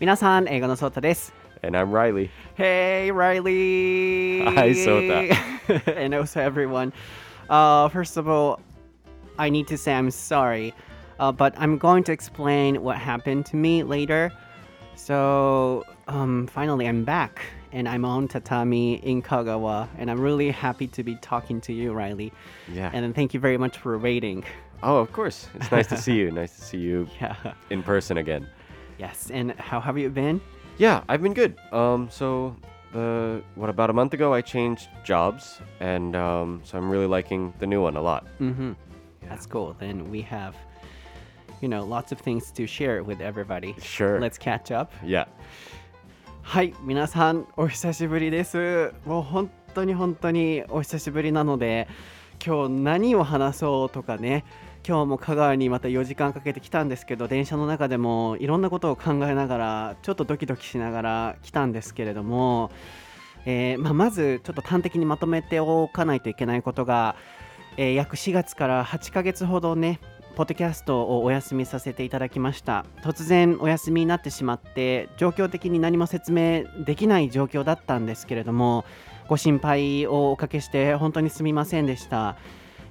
皆さん、英語のソータです。 And I'm Riley. Hey, Riley! Hi, Sota. and also everyone. Uh, first of all, I need to say I'm sorry, uh, but I'm going to explain what happened to me later. So, um, finally, I'm back and I'm on tatami in Kagawa, and I'm really happy to be talking to you, Riley. Yeah. And thank you very much for waiting. oh, of course. It's nice to see you. Nice to see you Yeah. in person again. Yes. And how have you been? Yeah, I've been good. Um, so the what about a month ago I changed jobs, and um, so I'm really liking the new one a lot. Mm-hmm. That's cool. Then we have, you know, lots of things to share with everybody. Sure. Let's catch up. Yeah. はい、皆さん、お久しぶりです。もう本当に本当にお久しぶりなので、今日何を話そうとかね、 今日も香川にまた4時間かけて来たんですけど、電車の中でもいろんなことを考えながら、ちょっとドキドキしながら来たんですけれども、えーまあ、まずちょっと端的にまとめておかないといけないことが、えー約4月から8ヶ月ほどね、ポッドキャストをお休みさせていただきました。突然お休みになってしまって、状況的に何も説明できない状況だったんですけれども、ご心配をおかけして本当にすみませんでした。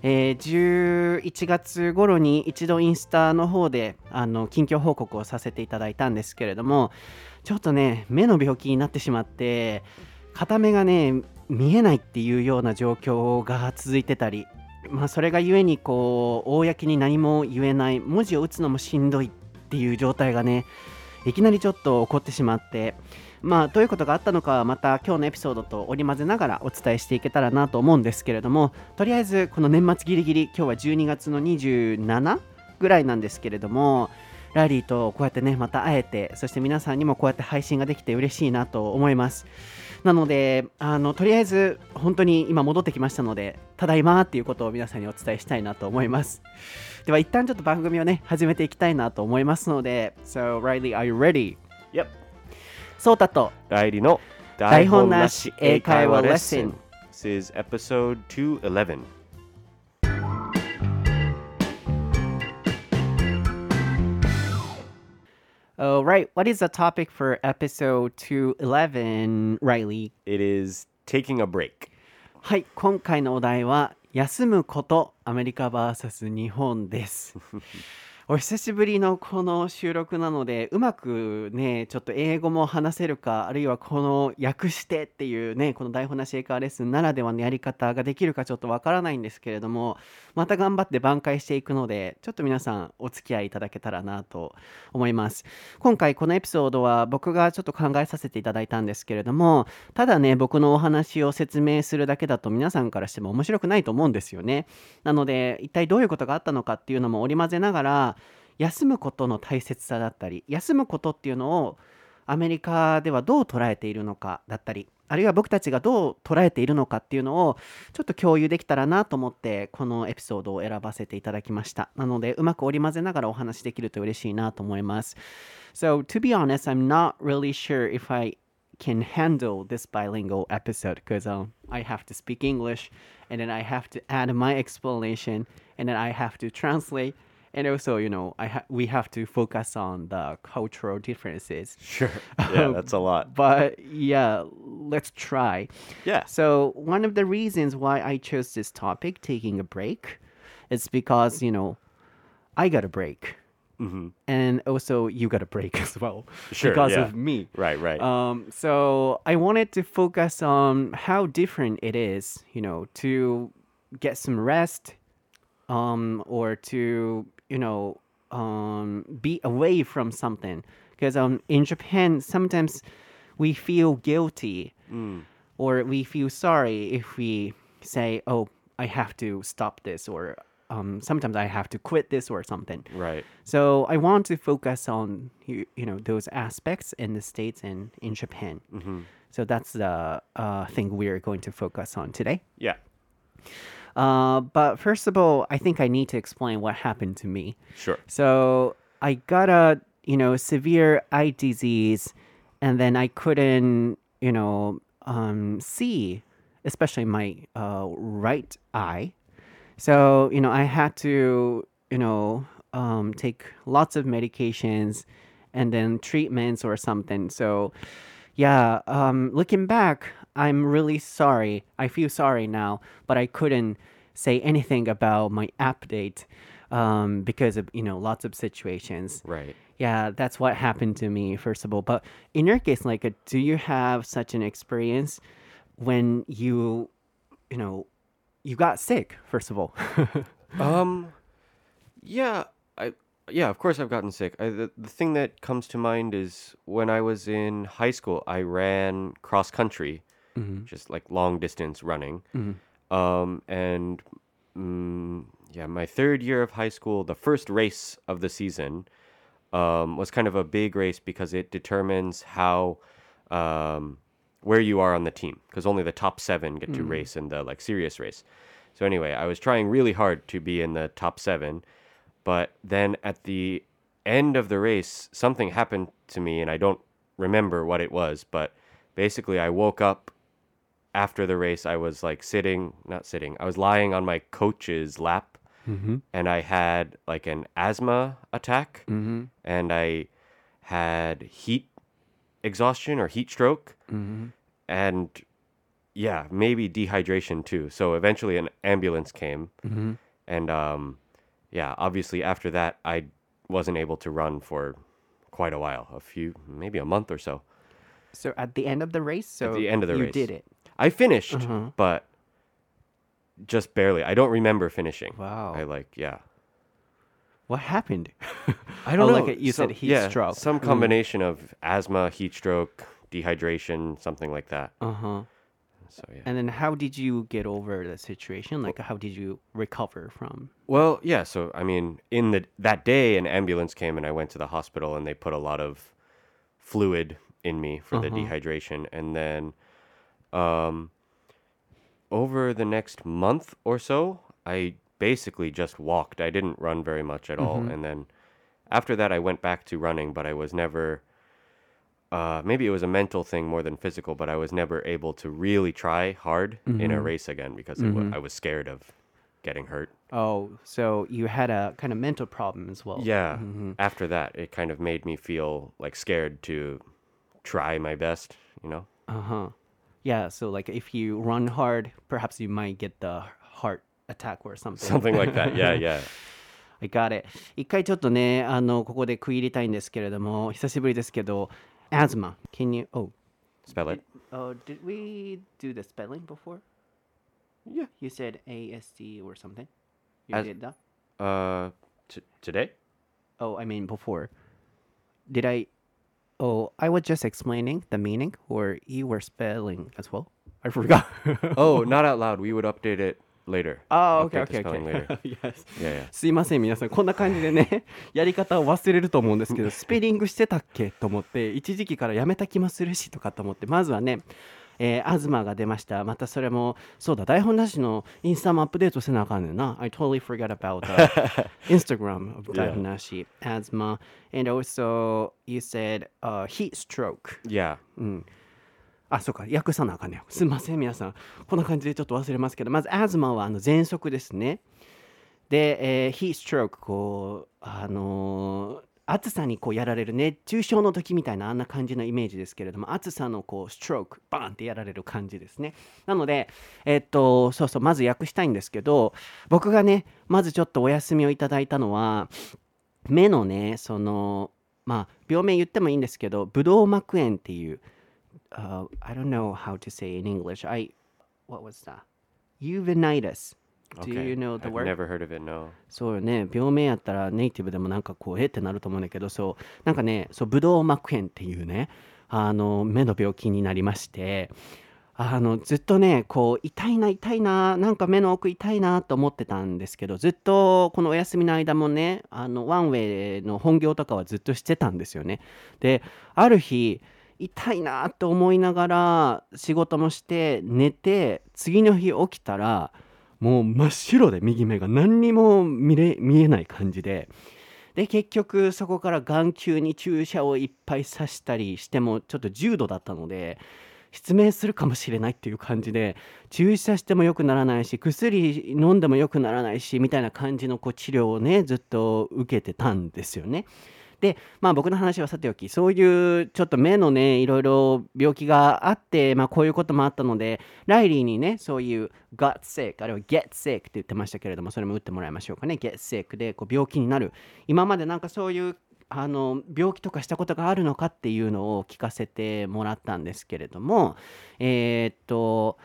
えー11月頃に一度インスタの方であの近況報告をさせていただいたんですけれどもちょっとね目の病気になってしまって片目がね見えないっていうような状況が続いてたりまあそれがゆえにこう公に何も言えない文字を打つのもしんどいっていう状態がねいきなりちょっと起こってしまってまあどういうことがあったのかはまた今日のエピソードと織り交ぜながらお伝えしていけたらなと思うんですけれどもとりあえずこの年末ギリギリ今日は12月の27ぐらいなんですけれどもラリーとこうやってねまた会えてそして皆さんにもこうやって配信ができて嬉しいなと思いますなのであのとりあえず本当に今戻ってきましたのでただいまっていうことを皆さんにお伝えしたいなと思いますでは一旦ちょっと番組をね始めていきたいなと思いますので So Riley are you ready? Yep. そうたとライリの台本なし英会話レッスン This is episode 211. All right, what is the topic for episode 211, Riley? It is taking a break. はい、今回のお題は休むことアメリカ VS 日本です。お久しぶりのこの収録なのでうまくねちょっと英語も話せるかあるいはこの訳してっていうねこの台本なし英会話レッスンならではのやり方ができるかちょっとわからないんですけれどもまた頑張って挽回していくのでちょっと皆さんお付き合いいただけたらなと思います。今回このエピソードは僕がちょっと考えさせていただいたんですけれどもただね僕のお話を説明するだけだと皆さんからしても面白くないと思うんですよね。なので一体どういうことがあったのかっていうのも織り交ぜながら休むことの大切さだったり休むことっていうのをアメリカではどう捉えているのかだったりあるいは僕たちがどう捉えているのかっていうのをちょっと共有できたらなと思ってこのエピソードを選ばせていただきましたなのでうまく織り交ぜながらお話できると嬉しいなと思います So to be honest I'm not really sure if I can handle this bilingual episode because um, I have to speak English and then I have to add my explanation and then I have to translate and also you know I ha- we have to focus on the cultural differences Sure. Yeah, that's a lot. but yeah let's try Yeah. so one of the reasons why I chose this topic taking a break is because you know I got a break hmm and also you got a break as well Sure, because yeah. of me Right, right. um, so I wanted to focus on how different it is, you know, to get some rest, um, or to you know, um, be away from something. Because um, in Japan, sometimes we feel guilty Mm. or we feel sorry if we say, "Oh, I have to stop this," or um, sometimes I have to quit this or something. Right. So I want to focus on you, you know those aspects in the states and in Japan. hmm So that's the uh, thing we're going to focus on today. Yeah. Uh, but first of all, I think I need to explain what happened to me. Sure. So I got a you know severe eye disease, and then I couldn't you know um, see, especially my uh, right eye. So you know I had to you know um, take lots of medications, and then treatments or something. So, yeah, um, looking back, I'm really sorry. I feel sorry now, but I couldn't say anything about my update um, because of you know lots of situations. Right. Yeah, that's what happened to me first of all. But in your case, like, uh, do you have such an experience when you, you know, you got sick? First of all. Um, yeah, I yeah, of course I've gotten sick. I, the the thing that comes to mind is when I was in high school, I ran cross country, just like long distance running. Um, and mm, yeah, my third year of high school, the first race of the season, um, was kind of a big race because it determines how um, where you are on the team because only the top seven get to race in the like serious race. So anyway, I was trying really hard to be in the top seven, but then at the end of the race, something happened to me, and I don't remember what it was. But basically, I woke up after the race. I was like sitting, not sitting. I was lying on my coach's lap, mm-hmm. and I had like an asthma attack, mm-hmm. and I had heat exhaustion or heat stroke, mm-hmm. and yeah, maybe dehydration too. So eventually, an ambulance came, and um, yeah, obviously after that, I wasn't able to run for quite a while, a few, maybe a month or so. so at the end of the race, so at the end of the you race. did it. I finished, Uh-huh. but just barely. I don't remember finishing. Wow. I like, yeah. What happened? I don't Oh, know. like you some- said, heat yeah, stroke. Some Mm. combination of asthma, heat stroke, dehydration, something like that. Uh huh. So yeah. And then how did you get over the situation? Like how did you recover from? Well, yeah. So I mean, in the that day, an ambulance came and I went to the hospital and they put a lot of fluid in me for the Uh-huh. dehydration, and then um, over the next month or so, I basically just walked. I didn't run very much at all, and then after that, I went back to running, but I was never. Uh, maybe it was a mental thing more than physical, but I was never able to really try hard in a race again because wa- I was scared of getting hurt. Oh, so you had a kind of mental problem as well. Yeah. After that, it kind of made me feel like scared to try my best, you know? Uh huh. Yeah. So like if you run hard, perhaps you might get the heart attack or something. Something like that. Yeah, yeah. I got it. 一回ちょっとね、あの、ここで区切りたいんですけれども、久しぶりですけど、asthma. Can you, oh, Spell it. oh, did we do the spelling before? Yeah. You said ASD or something? You As- did that? Uh, t- today? Oh, I mean before. Did I? Oh, I was just explaining the meaning, or you were spelling as well. I forgot. Oh, not out loud. We would update it later. oh, the okay, spelling okay. later. yes. Yeah, yeah. すいません皆さんこんな感じでねやり方を忘れると思うんですけどスペリングしてたっけと思って一時期からやめた気もするしとかと思ってまずはねえー、アズマが出ました。またそれも、そうだ、台本なしのインスタもアップデートせなあかんねんな。I totally forgot about the Instagram of 台本なし。asthma. And also, you said、uh, heat stroke. Yeah. あ、そうか、訳さなあかんねや。すみません、皆さん。こんな感じでちょっと忘れますけど、まず、アズマはあの喘息ですね。で、えー、ヒーストローク、こう、あのー暑さにこうやられる熱中症の時みたいなあんな感じのイメージですけれども暑さのこうストロークバーンってやられる感じですねなのでえっとそうそうまず訳したいんですけど僕がねまずちょっとお休みをいただいたのは目のねそのまあ病名言ってもいいんですけどブドウ膜炎っていう uh, I don't know how to say in English. I what was that? Uveitis. Do you know the word? never heard of it, no. そうよね病名やったらネイティブでもなんかこうえってなると思うんだけどそうなんかねそうブドウ膜炎っていうねあの目の病気になりましてあのずっとねこう痛いな痛いななんか目の奥痛いなと思ってたんですけどずっとこのお休みの間もねあのワンウェイの本業とかはずっとしてたんですよねである日痛いなと思いながら仕事もして寝て次の日起きたらもう真っ白で右目が何にも見れ見えない感じでで結局そこから眼球に注射をいっぱい刺したりしてもちょっと重度だったので失明するかもしれないっていう感じで注射しても良くならないし薬飲んでも良くならないしみたいな感じのこう治療をねずっと受けてたんですよね。でまあ僕の話はさておきそういうちょっと目のねいろいろ病気があってまあこういうこともあったのでライリーにねそういう got sick あるいは get sick って言ってましたけれどもそれも打ってもらいましょうかね get sick でこう病気になる今までなんかそういうあの病気とかしたことがあるのかっていうのを聞かせてもらったんですけれどもえーっと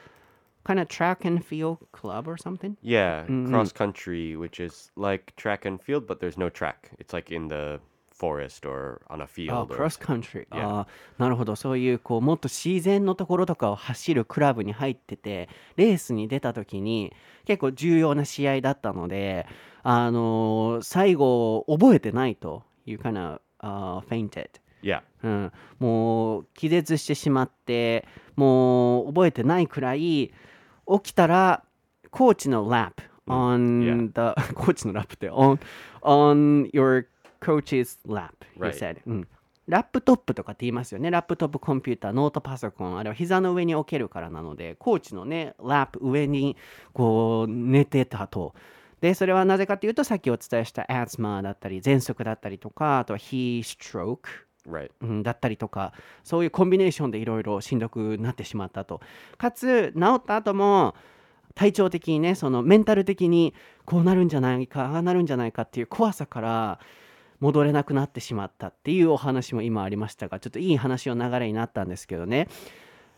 kind of track and field club or something? Yeah, Mhm. cross country, which is like track and field, but there's no track. It's like in the forest or on a あ field. ク or ロスカントリー。Yeah. あーなるほど。そういうこうもっと自然のところとかを走るクラブに入ってて、レースに出た時に結構重要な試合だったので、あのー最後覚えてないという kind of、uh, fainted。yeah, うん、もう気絶してしまってもう覚えてないくらい起きたらコーチのラップ on the コーチのラップって on, on your coach's lap he said、うん、ラップトップとかって言いますよね。ラップトップコンピューターノートパソコン。あれは膝の上に置けるからなのでコーチのねラップ上にこう寝てたと。でそれはなぜかというとさっきお伝えしたアスマだったり喘息だったりとかあとは he stroke right. うんだったりとか。そういうコンビネーションでいろいろしんどくなってしまったと。かつ治った後も体調的にねそのメンタル的にこうなるんじゃないかああなるんじゃないかっていう怖さから戻れなくなってしまったっていうお話も今ありましたがちょっといい話の流れになったんですけどね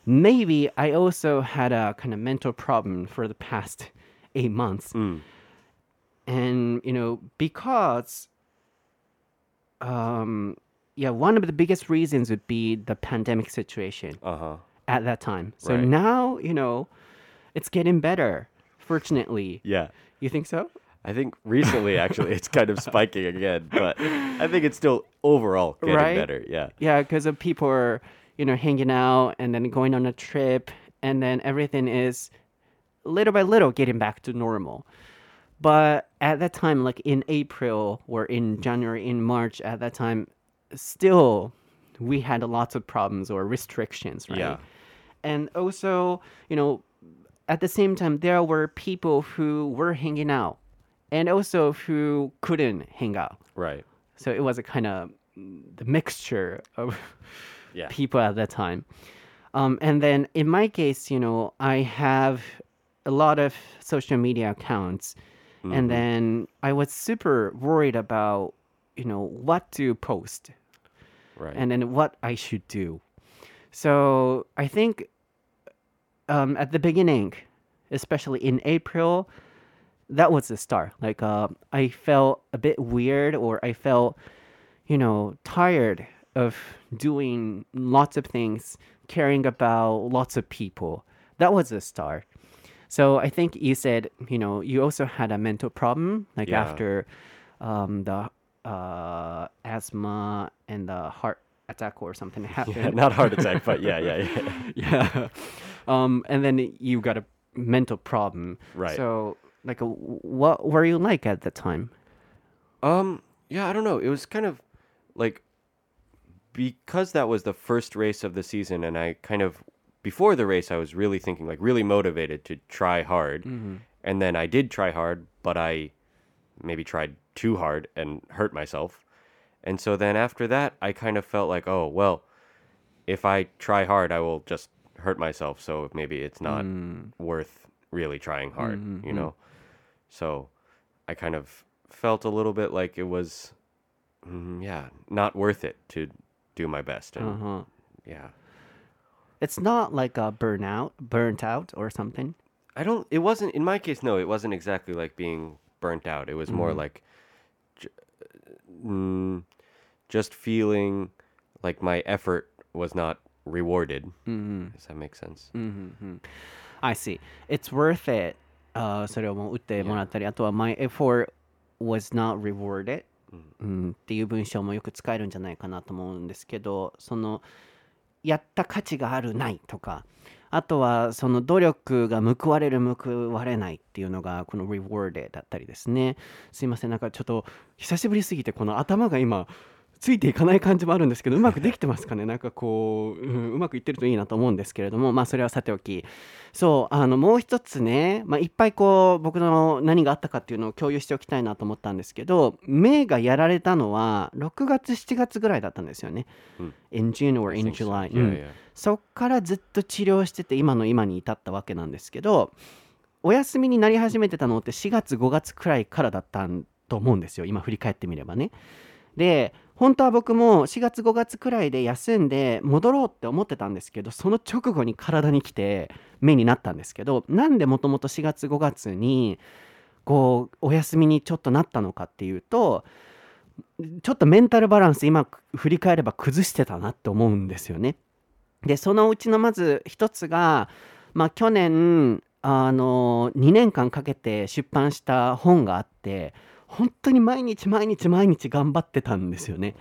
Maybe I also had a kind of mental problem for the past eight months Mm. and you know because um yeah one of the biggest reasons would be the pandemic situation Uh huh. at that time so Right. now you know it's getting better fortunately Yeah. you think so I think recently, actually, it's kind of spiking again, but I think it's still overall getting Right? better. Yeah. yeah because of people are you know hanging out and then going on a trip and then everything is little by little getting back to normal but at that time like in april or in january in march at that time still we had lots of problems or restrictions right Yeah. and also you know at the same time there were people who were hanging out and also who couldn't hang out Right. so it was a kind of the mixture of Yeah. people at that time. Um, and then in my case, you know, I have a lot of social media accounts, and then I was super worried about, you know, what to post Right. and then what I should do. So I think um, at the beginning, especially in April, that was the start. Like uh, I felt a bit weird, or I felt, you know, tired of doing lots of things, caring about lots of people. That was the start. So I think you said, you know, you also had a mental problem, like Yeah. after um, the uh, asthma and the heart attack or something happened. Yeah, not heart attack, but yeah, yeah, yeah. yeah. Um, and then you got a mental problem. Right. So, like, what were you like at the time? Um, yeah, I don't know. It was kind of like because that was the first race of the season, and I kind of before the race, I was really thinking, like, really motivated to try hard, mm-hmm. and then I did try hard, but I maybe tried too hard and hurt myself, and so then after that, I kind of felt like, oh well, if I try hard, I will just hurt myself, so maybe it's not mm. worth really trying hard, mm-hmm, you mm-hmm. know. So I kind of felt a little bit like it was, mm, yeah, not worth it to do my best. And Uh-huh. yeah, It's not like a burnout, burnt out or something. I don't, it wasn't, in my case, no, it wasn't exactly like being burnt out. It was more like j- mm, just feeling like my effort was not rewarded. Does that make sense? I see. It's worth it. あーそれをもう打ってもらったり、あとは My effort was not rewarded、うん、っていう文章もよく使えるんじゃないかなと思うんですけど、そのやった価値があるないとか、あとはその努力が報われる報われないっていうのがこの rewarded だったりですね。すいません、なんかちょっと久しぶりすぎてこの頭が今ついていかない感じもあるんですけどうまくできてますかね？なんかこう、うん、うまくいってるといいなと思うんですけれども。まあそれはさておき。そうあのもう一つね、まあ、いっぱいこう僕の何があったかっていうのを共有しておきたいなと思ったんですけど目がやられたのは6月7月ぐらいだったんですよね。うん、in June or in July、うん、そっからずっと治療してて今の今に至ったわけなんですけどお休みになり始めてたのって4月5月くらいからだったと思うんですよ。今振り返ってみればね。で本当は僕も4月5月くらいで休んで戻ろうって思ってたんですけどその直後に体に来て目になったんですけどなんでもともと4月5月にこうお休みにちょっとなったのかっていうとちょっとメンタルバランス今振り返れば崩してたなって思うんですよね。でそのうちのまず一つが、まあ、去年あの2年間かけて出版した本があって本当に毎日毎日毎日頑張ってたんですよね。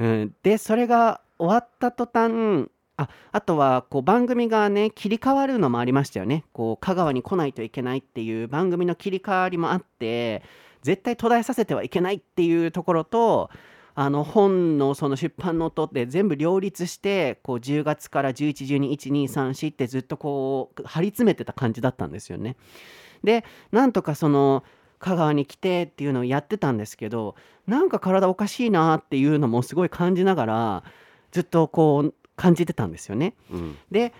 うん、でそれが終わった途端ああとはこう番組がね切り替わるのもありましたよね。こう香川に来ないといけないっていう番組の切り替わりもあって絶対途絶えさせてはいけないっていうところとあの本のその出版の音って全部両立してこう10月から11121234ってずっとこう張り詰めてた感じだったんですよね。でなんとかその香川に来てっていうのをやってたんですけどなんか体おかしいなっていうのもすごい感じながらずっとこう感じてたんですよね。うん、で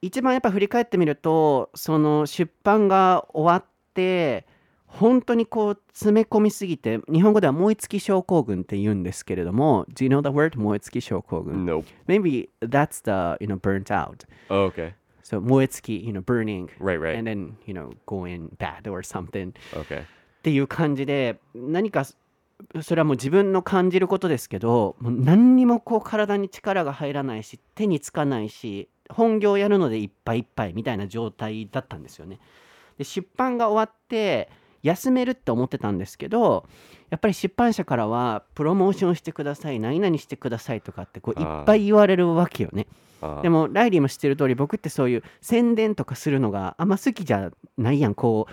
一番やっぱ振り返ってみるとその出版が終わって本当にこう詰め込みすぎて日本語では燃え尽き症候群って言うんですけれども Do you know the word 燃え尽き症候群? Nope. Maybe that's the you know burnt out. Oh okay So 燃え尽き you know burning Right right. And then you know going bad or something. Okay. っていう感じで何かそれはもう自分の感じることですけどもう何にもこう体に力が入らないし手につかないし本業やるのでいっぱいいっぱいみたいな状態だったんですよね。で出版が終わって休めるって思ってたんですけどやっぱり出版社からはプロモーションしてください何々してくださいとかってこういっぱい言われるわけよね。でもライリーも知ってる通り僕ってそういう宣伝とかするのがあんま好きじゃないやん。こ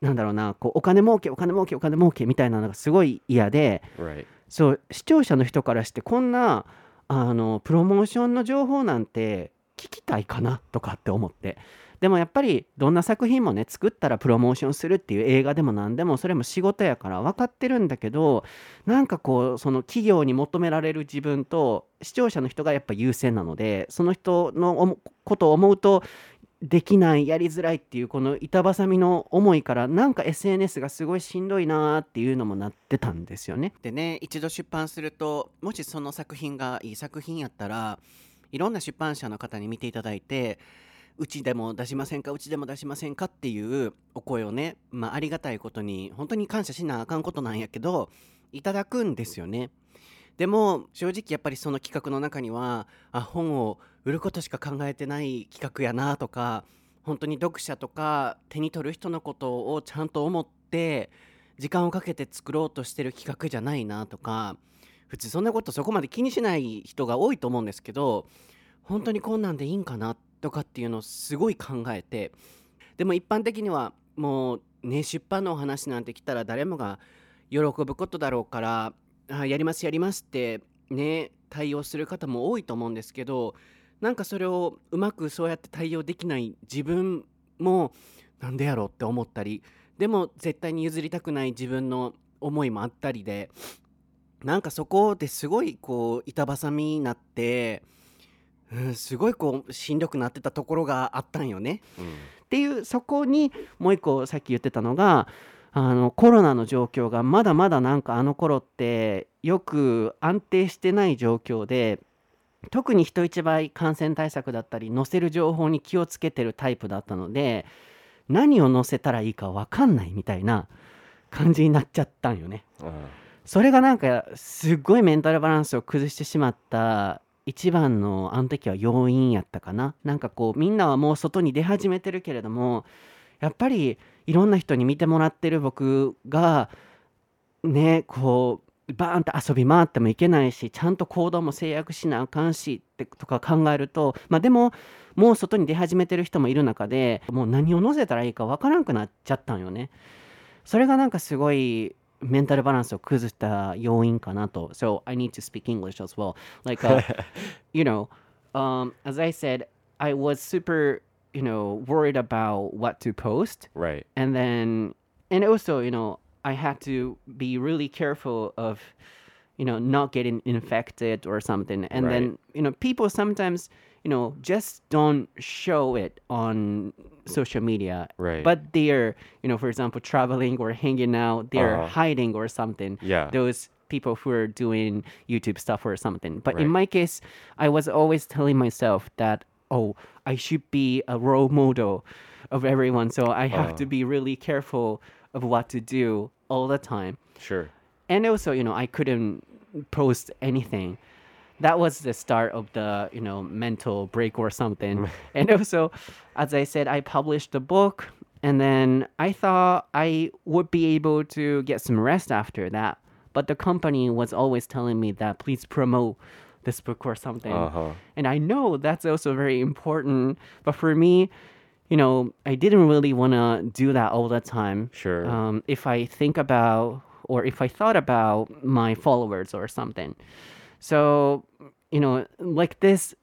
うなんだろうなこうお金儲けお金儲けお金儲けみたいなのがすごい嫌で、right. そう視聴者の人からしてこんなあのプロモーションの情報なんて聞きたいかな？とかって思ってでもやっぱりどんな作品もね作ったらプロモーションするっていう映画でも何でもそれも仕事やから分かってるんだけどなんかこうその企業に求められる自分と視聴者の人がやっぱ優先なのでその人のことを思うとできないやりづらいっていうこの板挟みの思いからなんか SNS がすごいしんどいなっていうのもなってたんですよね。でね一度出版するともしその作品がいい作品やったらいろんな出版社の方に見ていただいてうちでも出しませんか？うちでも出しませんか？っていうお声をね、まあ、ありがたいことに本当に感謝しなあかんことなんやけどいただくんですよね。でも正直やっぱりその企画の中にはあ本を売ることしか考えてない企画やなとか本当に読者とか手に取る人のことをちゃんと思って時間をかけて作ろうとしてる企画じゃないなとか普通そんなことそこまで気にしない人が多いと思うんですけど本当にこんなんでいいんかなっとかっていうのをすごい考えてでも一般的にはもうね出版のお話なんて来たら誰もが喜ぶことだろうからあやりますやりますってね対応する方も多いと思うんですけどなんかそれをうまくそうやって対応できない自分もなんでやろうって思ったりでも絶対に譲りたくない自分の思いもあったりでなんかそこですごいこう板挟みになってうん、すごいこうしんどくなってたところがあったんよね。うん、っていうそこにもう一個さっき言ってたのがあのコロナの状況がまだまだなんかあの頃ってよく安定してない状況で特に人一倍感染対策だったり載せる情報に気をつけてるタイプだったので何を載せたらいいか分かんないみたいな感じになっちゃったんよね。それがなんかすっごいメンタルバランスを崩してしまった一番のあの時は要因やったかななんかこうみんなはもう外に出始めてるけれどもやっぱりいろんな人に見てもらってる僕がねこうバーンと遊び回ってもいけないしちゃんと行動も制約しなあかんしってとか考えるとまあでももう外に出始めてる人もいる中でもう何を載せたらいいかわからんくなっちゃったんよね。それがなんかすごいメンタルバランスを崩した要因かなと。So I need to speak English as well. Like, uh, you know, um, as I said, I was super, you know, worried about what to post. Right. And then, and also, you know, I had to be really careful of, you know, not getting infected or something. And then, Right. you know, people sometimes, you know, just don't show it on social media. Right. But they're, you know, for example, traveling or hanging out, they're Uh-huh. hiding or something. Yeah. Those people who are doing YouTube stuff or something. But in my case, I was always telling myself that, oh, I should be a role model of everyone. So I have to Uh. be really careful of what to do all the time. Sure. And also, you know, I couldn't post anything. That was the start of the, you know, mental break or something. and also, as I said, I published the book and then I thought I would be able to get some rest after that. But the company was always telling me that please promote this book or something. Uh-huh. And I know that's also very important. But for me, you know, I didn't really want to do that all the time. Sure. Um, if I think about or if I thought about my followers or something. So, you know, like this,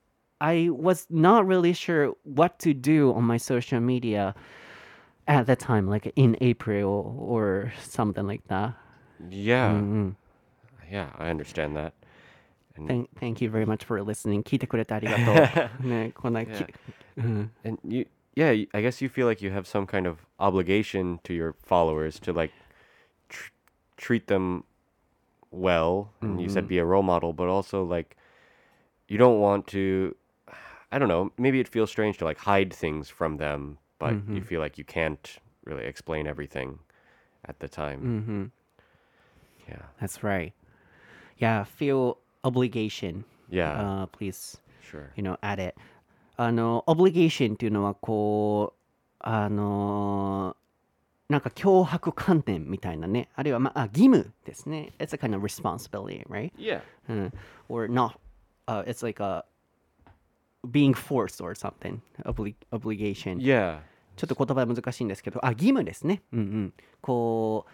I was not really sure what to do on my social media at the time, like in April or something like that. Yeah. Mm-hmm. Yeah, I understand that. And Thank, thank you very much for listening. 聞いてくれてありがとう。ね、こんなき、 Yeah. うん、 and you yeah, y- I guess you feel like you have some kind of obligation to your followers to like tr- treat them well and you said be a role model but also like you don't want to I don't know, maybe it feels strange to like hide things from them, but you feel like you can't really explain everything at the time. うん、 Yeah. That's right. Yeah, feel obligation. Yeah. Uh, please, sure. you know, add it. あの、obligation っていうのはこう、あの、 なんか脅迫観念みたいなね。あるいは、まあ、あ義務ですね。It's a kind of responsibility, right? Yeah. うん、or not, uh, it's like a being forced or something. Obli- obligation. Yeah. ちょっと言葉難しいんですけど、あ、義務ですね。うんうん。こう、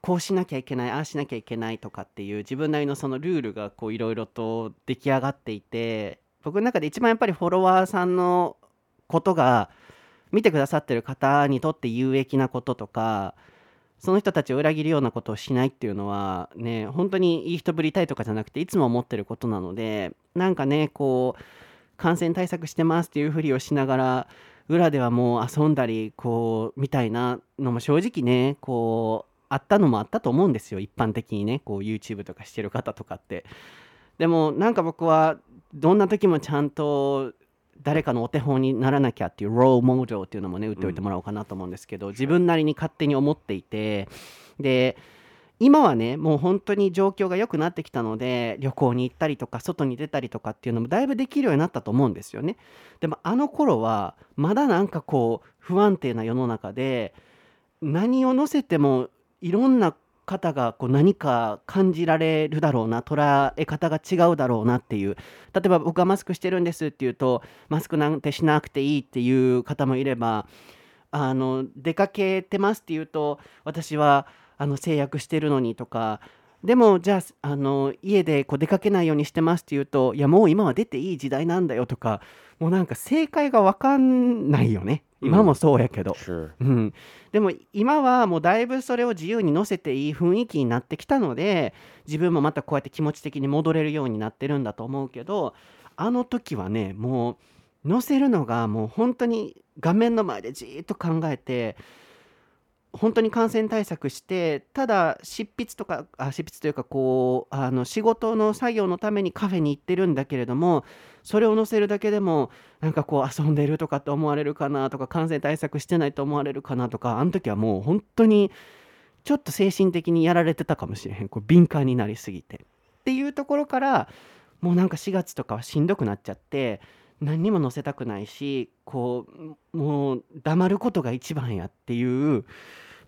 こうしなきゃいけない、ああしなきゃいけないとかっていう自分なりのそのルールがこういろいろと出来上がっていて、僕の中で一番やっぱりフォロワーさんのことが見てくださってる方にとって有益なこととか、その人たちを裏切るようなことをしないっていうのはね、本当にいい人ぶりたいとかじゃなくて、いつも思ってることなので、なんかね、こう、感染対策してますっていうふりをしながら、裏ではもう遊んだり、こう、みたいなのも正直ね、こう、あったのもあったと思うんですよ、一般的にね、こう、YouTube とかしてる方とかって。でも、なんか僕は、どんな時もちゃんと、誰かのお手本にならなきゃっていうローモードっていうのもね打っておいてもらおうかなと思うんですけど、自分なりに勝手に思っていてで今はねもう本当に状況が良くなってきたので旅行に行ったりとか外に出たりとかっていうのもだいぶできるようになったと思うんですよね。でもあの頃はまだなんかこう不安定な世の中で何を載せてもいろんな方がこう何か感じられるだろうな捉え方が違うだろうなっていう。例えば僕はマスクしてるんですっていうとマスクなんてしなくていいっていう方もいればあの出かけてますっていうと私はあの制約してるのにとかでもじゃああの家でこう出かけないようにしてますっていうといやもう今は出ていい時代なんだよとかもうなんか正解が分かんないよね。今もそうやけど、Sure. うん、でも今はもうだいぶそれを自由に乗せていい雰囲気になってきたので自分もまたこうやって気持ち的に戻れるようになってるんだと思うけどあの時はねもう載せるのがもう本当に画面の前でじーっと考えて本当に感染対策してただ執筆とかあ執筆というかこうあの仕事の作業のためにカフェに行ってるんだけれどもそれを載せるだけでもなんかこう遊んでるとかって思われるかなとか感染対策してないと思われるかなとかあの時はもう本当にちょっと精神的にやられてたかもしれへん。こう敏感になりすぎて。っていうところからもうなんか4月とかはしんどくなっちゃって何にも載せたくないしこうもう黙ることが一番やっていう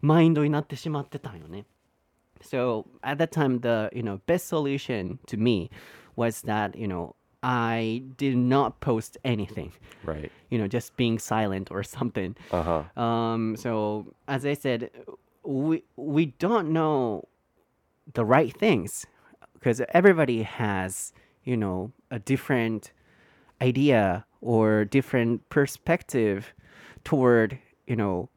マインドになってしまってたんよね。So at that time, the you know best solution to me was that you know I did not post anything. Right. You know, just being silent or something. Uh huh. Um, so as I said, we we don't know the right things because everybody has you know a different idea or different perspective toward you know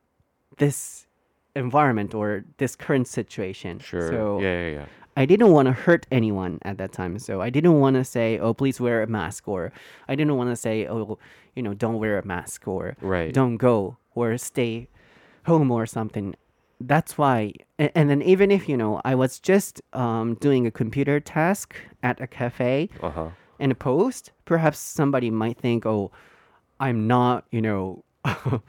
this environment or this current situation Sure. so yeah, yeah, yeah. I didn't want to hurt anyone at that time. So I didn't want to say, oh, please wear a mask. Or I didn't want to say, oh, you know, don't wear a mask or Right. don't go or stay home or something. That's why. a- And then even if, you know, I was just um, doing a computer task at a cafe Uh huh. And a post, perhaps somebody might think, oh, I'm not, you know,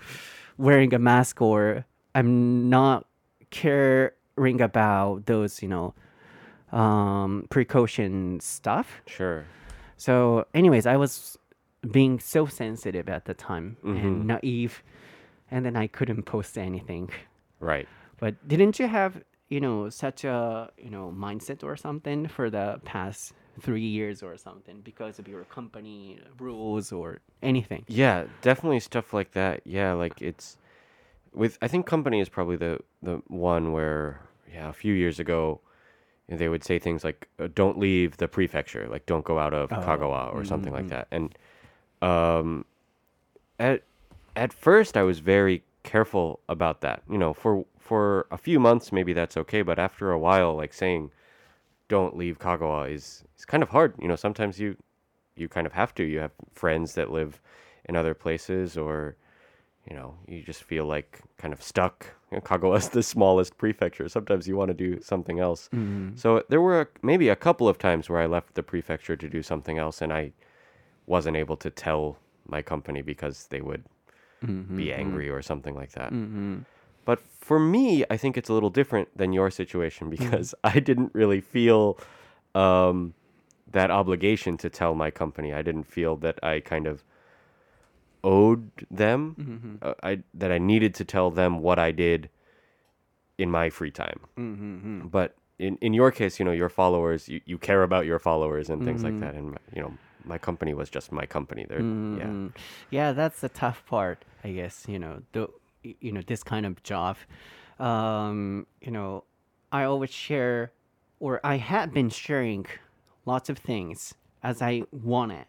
wearing a mask or I'm not caring about those, you know, um, precaution stuff. Sure. So, anyways, I was being so sensitive at the time and naive, and then I couldn't post anything. Right. But didn't you have, you know, such a, you know, mindset or something for the past three years or something because of your company rules or anything? Yeah, definitely stuff like that. Yeah, like it's with I think company is probably the the one where yeah, a few years ago they would say things like uh, don't leave the prefecture, like don't go out of Kagawa or something like that. And um at at first I was very careful about that. You know, for for a few months maybe that's okay, but after a while like saying don't leave Kagawa is is kind of hard. You know, sometimes you you kind of have to. You have friends that live in other places, or you know, you just feel like kind of stuck. You know, Kagawa is the smallest prefecture. Sometimes you want to do something else. Mm-hmm. So there were a, maybe a couple of times where I left the prefecture to do something else, and I wasn't able to tell my company because they would mm-hmm. be mm-hmm. angry or something like that. But for me, I think it's a little different than your situation because I didn't really feel um, that obligation to tell my company. I didn't feel that I kind of owed them. Uh, I that I needed to tell them what I did in my free time. But in, in your case, you know, your followers, you, you care about your followers and things like that. And you know, my company was just my company. There, yeah, Mm, Yeah, that's the tough part, I guess. You know, the you know this kind of job. Um, you know, I always share, or I have been sharing, lots of things as I want it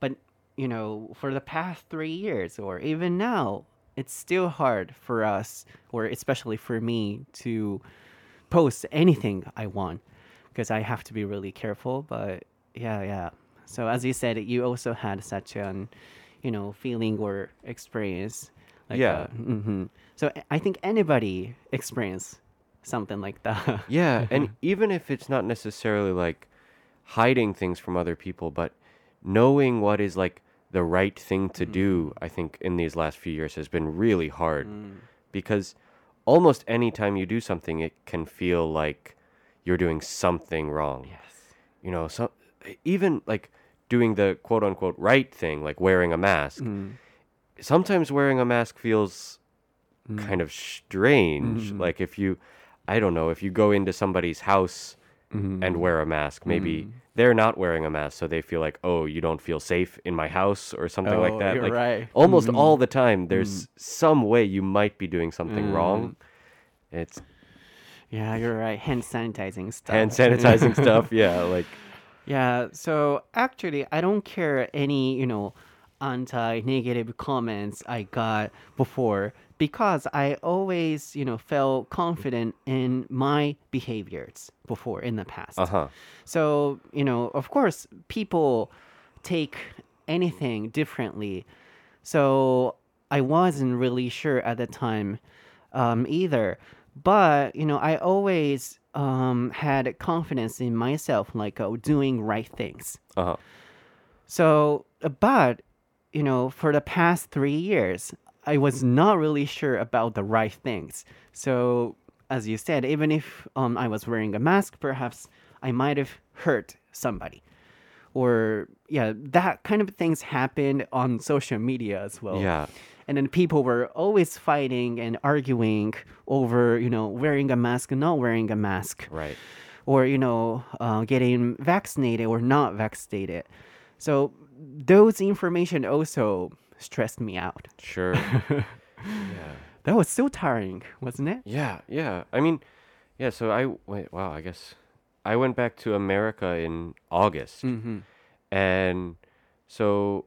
but you know, for the past three years, or even now, it's still hard for us, or especially for me, to post anything I want because I have to be really careful. But yeah, yeah. So as you said, you also had such an, you know, feeling or experience. Like Yeah. hmm So I- think anybody experience something like that. Yeah, and even if it's not necessarily like hiding things from other people, but knowing what is like the right thing to mm-hmm. do, I think in these last few years has been really hard mm. because almost any time you do something, it can feel like you're doing something wrong. yes. You know, so even like doing the quote unquote right thing, like wearing a mask. Mm. Sometimes wearing a mask feels hmm. kind of strange. Mm-hmm. Like if you, I don't know, if you go into somebody's house mm-hmm. and wear a mask, maybe mm-hmm. they're not wearing a mask, so they feel like, oh, you don't feel safe in my house or something like Oh, that. you're like right. almost all the time, there's some way you might be doing something wrong. It's Yeah, you're right. Hand sanitizing stuff. hand sanitizing stuff. Yeah, like Yeah, so actually, I don't care any, you know, anti negative comments I got before because I always, you know, felt confident in my behaviors before in the past. uh huh. So, you know, of course, people take anything differently. So I wasn't really sure at the time um, either. But, you know, I always um, had confidence in myself, like uh, doing right things. Uh huh. So, but, you know, for the past three years, I was not really sure about the right things. So, as you said, even if um, I was wearing a mask, perhaps I might have hurt somebody. Or, yeah, that kind of things happened on social media as well. Yeah. And then people were always fighting and arguing over, you know, wearing a mask and not wearing a mask Right. or you know uh, getting vaccinated or not vaccinated so those information also stressed me out Sure. yeah. that was so tiring wasn't it Yeah, yeah. I mean, Yeah, so I went, wow, I guess I went back to America in August. Mm-hmm. And so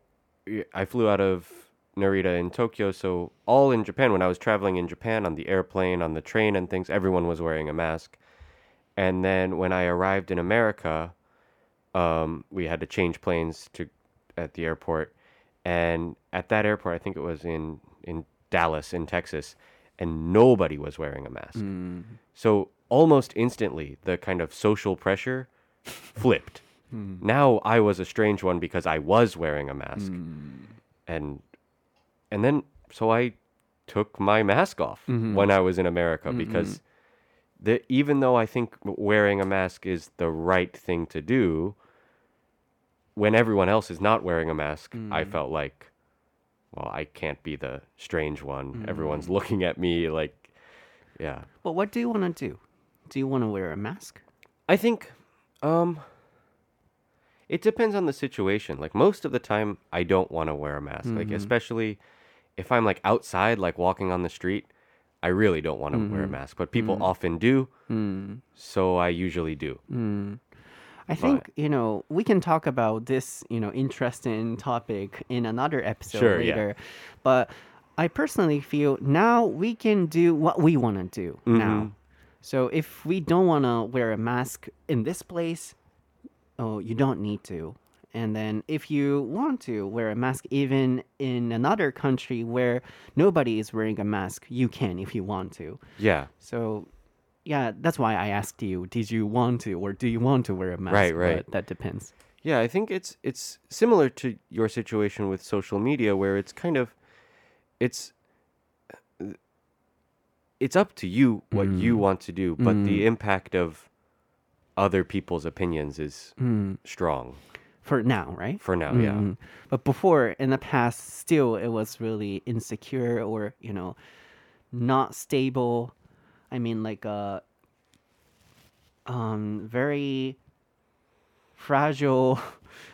I flew out of Narita in Tokyo. So, all in Japan, when I was traveling in Japan on the airplane, on the train, and things, everyone was wearing a mask. And then when I arrived in America, um, we had to change planes to at the airport. And at that airport, I think it was in, in Dallas, in Texas, and nobody was wearing a mask. Mm. So almost instantly, the kind of social pressure flipped. Mm. Now I was a strange one because I was wearing a mask, mm. and and then so I took my mask off mm-hmm. when I was in America mm-hmm. because the even though I think wearing a mask is the right thing to do, when everyone else is not wearing a mask, I mm. felt like, well, I can't be the strange one. Everyone's mm. looking at me like, yeah. But what do you want to do? Do you want to wear a mask? I think um it depends on the situation. Like most of the time I don't want to wear a mask. Like mm-hmm. especially if I'm like outside like walking on the street, I really don't want to wear a mm-hmm. mask, but people mm. often do. So I usually do. I think, you know, we can talk about this, you know, interesting topic in another episode Sure, yeah. later. But I personally feel now we can do what we want to do Mm-hmm. now. So if we don't want to wear a mask in this place, oh, you don't need to. And then if you want to wear a mask even in another country where nobody is wearing a mask, you can if you want to. Yeah. So, yeah, that's why I asked you, did you want to or do you want to wear a mask? Right, right. But that depends. Yeah, I think it's it's similar to your situation with social media where it's kind of it's it's up to you what you mm. want to do, but the mm. impact of other people's opinions is mm. strong For now, right? for now, yeah. Mm. But before, in the past, still it was really insecure or, you know, not stable. I mean, like a um, very fragile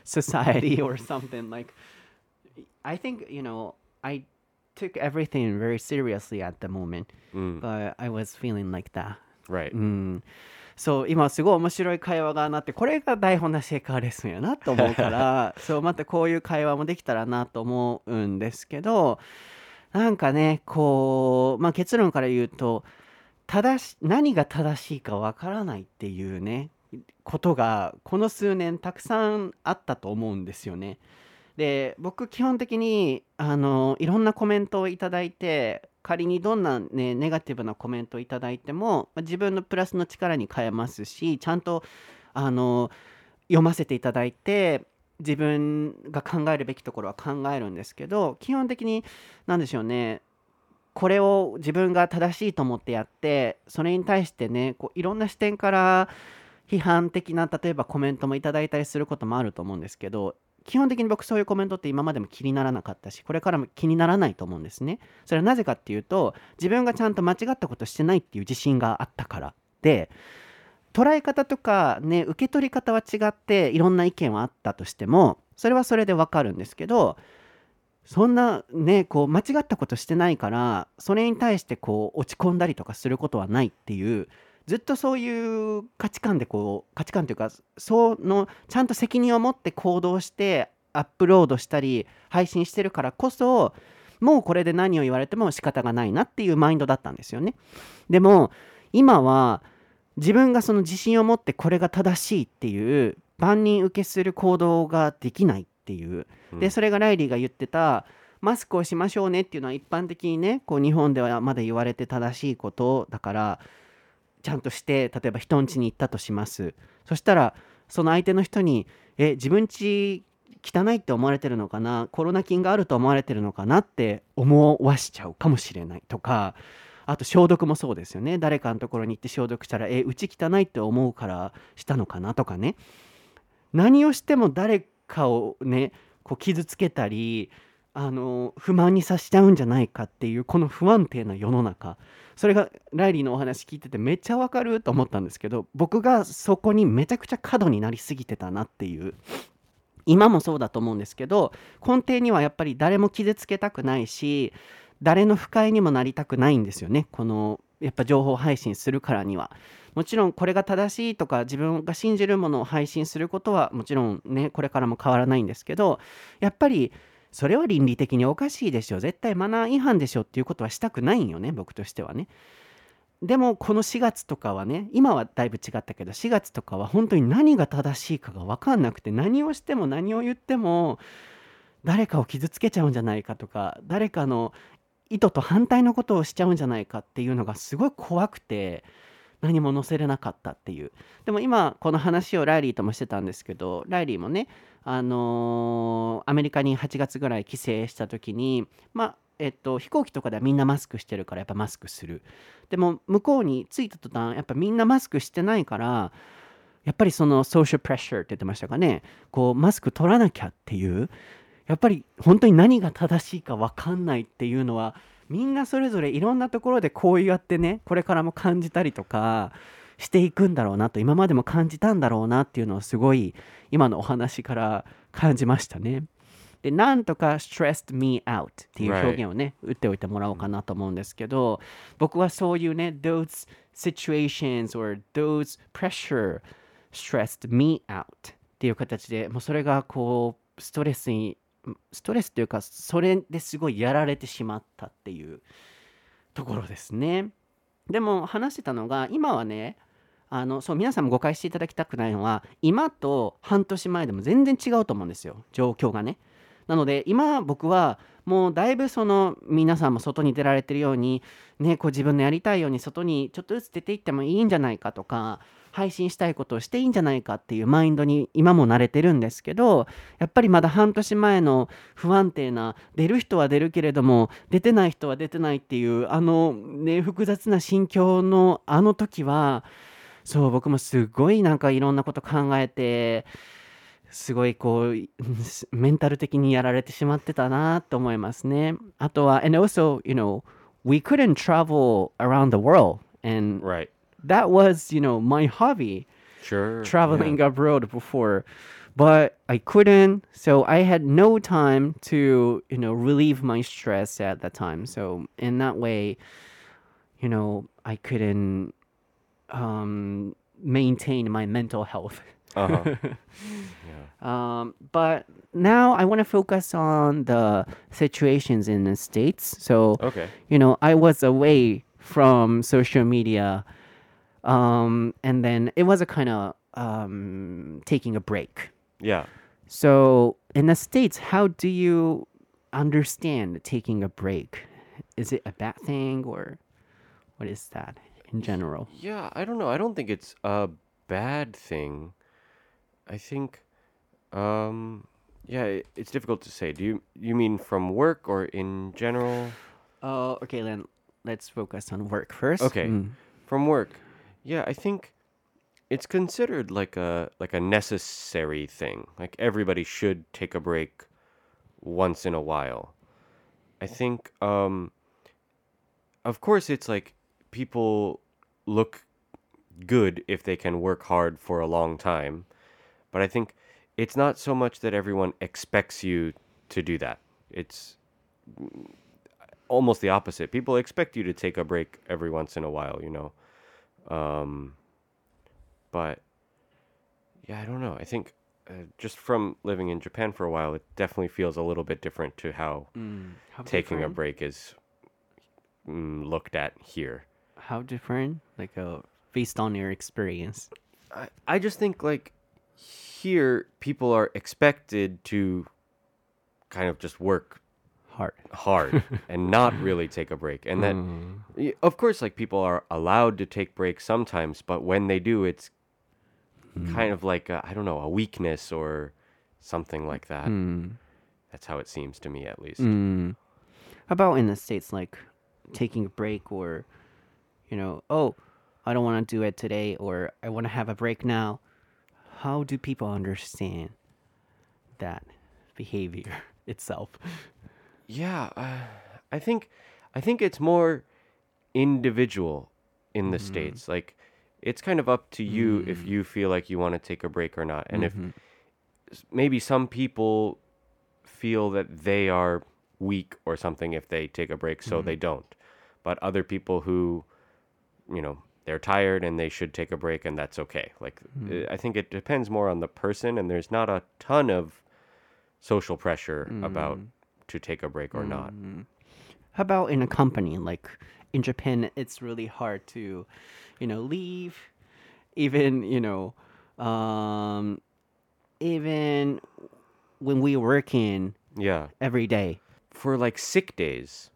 society or something. Like, I think, you know, I took everything very seriously at the moment, but I was feeling like that. Right. うん、そう今すごい面白い会話がなってこれが台本なしエカーレッスンやなと思うからそうまたこういう会話もできたらなと思うんですけどなんかねこう、まあ、結論から言うと正し何が正しいかわからないっていうねことがこの数年たくさんあったと思うんですよね。で僕基本的にあのいろんなコメントをいただいて仮にどんな、ね、ネガティブなコメントをいただいてもま自分のプラスの力に変えますしちゃんとあの読ませていただいて自分が考えるべきところは考えるんですけど基本的に何でしょうねこれを自分が正しいと思ってやってそれに対してねこういろんな視点から批判的な例えばコメントもいただいたりすることもあると思うんですけど基本的に僕そういうコメントって今までも気にならなかったしこれからも気にならないと思うんですね。それはなぜかっていうと自分がちゃんと間違ったことしてないっていう自信があったからで捉え方とかね受け取り方は違っていろんな意見はあったとしてもそれはそれでわかるんですけどそんなねこう間違ったことしてないからそれに対してこう落ち込んだりとかすることはないっていうずっとそういう価値観でこう価値観というかそのちゃんと責任を持って行動してアップロードしたり配信してるからこそもうこれで何を言われても仕方がないなっていうマインドだったんですよね。でも今は自分がその自信を持ってこれが正しいっていう万人受けする行動ができないっていうでそれがライリーが言ってたマスクをしましょうねっていうのは一般的にねこう日本ではまだ言われて正しいことだからちゃんとして例えば人ん家に行ったとしますそしたらその相手の人に「え自分家汚いって思われてるのかな？コロナ菌があると思われてるのかな?」って思わしちゃうかもしれないとかあと消毒もそうですよね誰かのところに行って消毒したら「えうち汚いって思うからしたのかな?」とかね何をしても誰かをねこう傷つけたりあの不満にさしちゃうんじゃないかっていうこの不安定な世の中。それがライリーのお話聞いててめっちゃわかると思ったんですけど僕がそこにめちゃくちゃ過度になりすぎてたなっていう。今もそうだと思うんですけど根底にはやっぱり誰も傷つけたくないし誰の不快にもなりたくないんですよね。このやっぱ情報配信するからには。もちろんこれが正しいとか自分が信じるものを配信することはもちろんねこれからも変わらないんですけどやっぱりそれは倫理的におかしいでしょ絶対マナー違反でしょっていうことはしたくないんよね僕としてはね。でもこの4月とかはね今はだいぶ違ったけど4月とかは本当に何が正しいかが分かんなくて何をしても何を言っても誰かを傷つけちゃうんじゃないかとか誰かの意図と反対のことをしちゃうんじゃないかっていうのがすごい怖くて何も載せれなかったっていう。でも今この話をライリーともしてたんですけどライリーもねあのーアメリカに8月ぐらい帰省した時にまあえっと、飛行機とかではみんなマスクしてるからやっぱマスクする。でも向こうに着いた途端やっぱみんなマスクしてないからやっぱりそのソーシャルプレッシャーって言ってましたかね。こうマスク取らなきゃっていう。やっぱり本当に何が正しいか分かんないっていうのはみんなそれぞれいろんなところでこうやってねこれからも感じたりとかしていくんだろうなと今までも感じたんだろうなっていうのをすごい今のお話から感じましたね。で、なんとか stressed me out っていう表現をね、打っておいてもらおうかなと思うんですけど、僕はそういうね、those situations or those pressure stressed me out っていう形で、もうそれがこう、ストレスに、ストレスというか、それですごいやられてしまったっていうところですね。でも話してたのが、今はね、あのそう皆さんも誤解していただきたくないのは今と半年前でも全然違うと思うんですよ状況がねなので今僕はもうだいぶその皆さんも外に出られてるようにねこう自分のやりたいように外にちょっとずつ出ていってもいいんじゃないかとか配信したいことをしていいんじゃないかっていうマインドに今も慣れてるんですけどやっぱりまだ半年前の不安定な出る人は出るけれども出てない人は出てないっていうあのね複雑な心境のあの時はそう僕もすごいなんかいろんなこと考えてすごいこうメンタル的にやられてしまってたなと思いますね。あとは and also you know we couldn't travel around the world and Right. That was you know my hobby Sure. traveling abroad before but i couldn't so i had no time to you know relieve my stress at that time so in that way you know i couldn't um maintain my mental health Uh-huh. um, but now I want to focus on the situations in the States. So, Okay. you know, I was away from social media. Um, and then it was a kind of um, taking a break. Yeah. So, in the States, how do you understand taking a break? Is it a bad thing or what is that in general? Yeah, I don't know. I don't think it's a bad thing. I think um yeah, it, it's difficult to say. Do you you mean from work or in general? Oh, okay, then let's focus on work first. Okay. Mm. From work. Yeah, I think it's considered like a like a necessary thing. Like everybody should take a break once in a while. I think um of course it's like people look good if they can work hard for a long time. But I think it's not so much that everyone expects you to do that. It's almost the opposite. People expect you to take a break every once in a while, you know. Um, but yeah, I don't know. I think uh, just from living in Japan for a while, it definitely feels a little bit different to how How taking a break is mm, looked at here. How different? Like uh, based on your experience. I, I just think like here people are expected to kind of just work Hard. hard and not really take a break. And that mm-hmm. y- of course like people are allowed to take breaks sometimes but when they do it's mm. kind of like I don't know a weakness or something like that. Hmm. That's how it seems to me at least. Mm. How about in the States, like taking a break or, you know, oh, I don't want to do it today or I want to have a break now. How do people understand that behavior itself? Yeah, uh, I think I think it's more individual in the mm-hmm. states. Like it's kind of up to you if mm. you feel like you want to take a break or not. And if mm-hmm. maybe some people feel that they are weak or something if they take a break, so they mm-hmm. don't. But other people who, you know, they're tired and they should take a break and that's okay. Like uh, I think it depends more on the person and there's not a ton of social pressure about mm. To take a break or not. How about in a company? Like in Japan, it's really hard to, you know, leave. Even you know, um, even when we working Yeah. every day. For like sick days,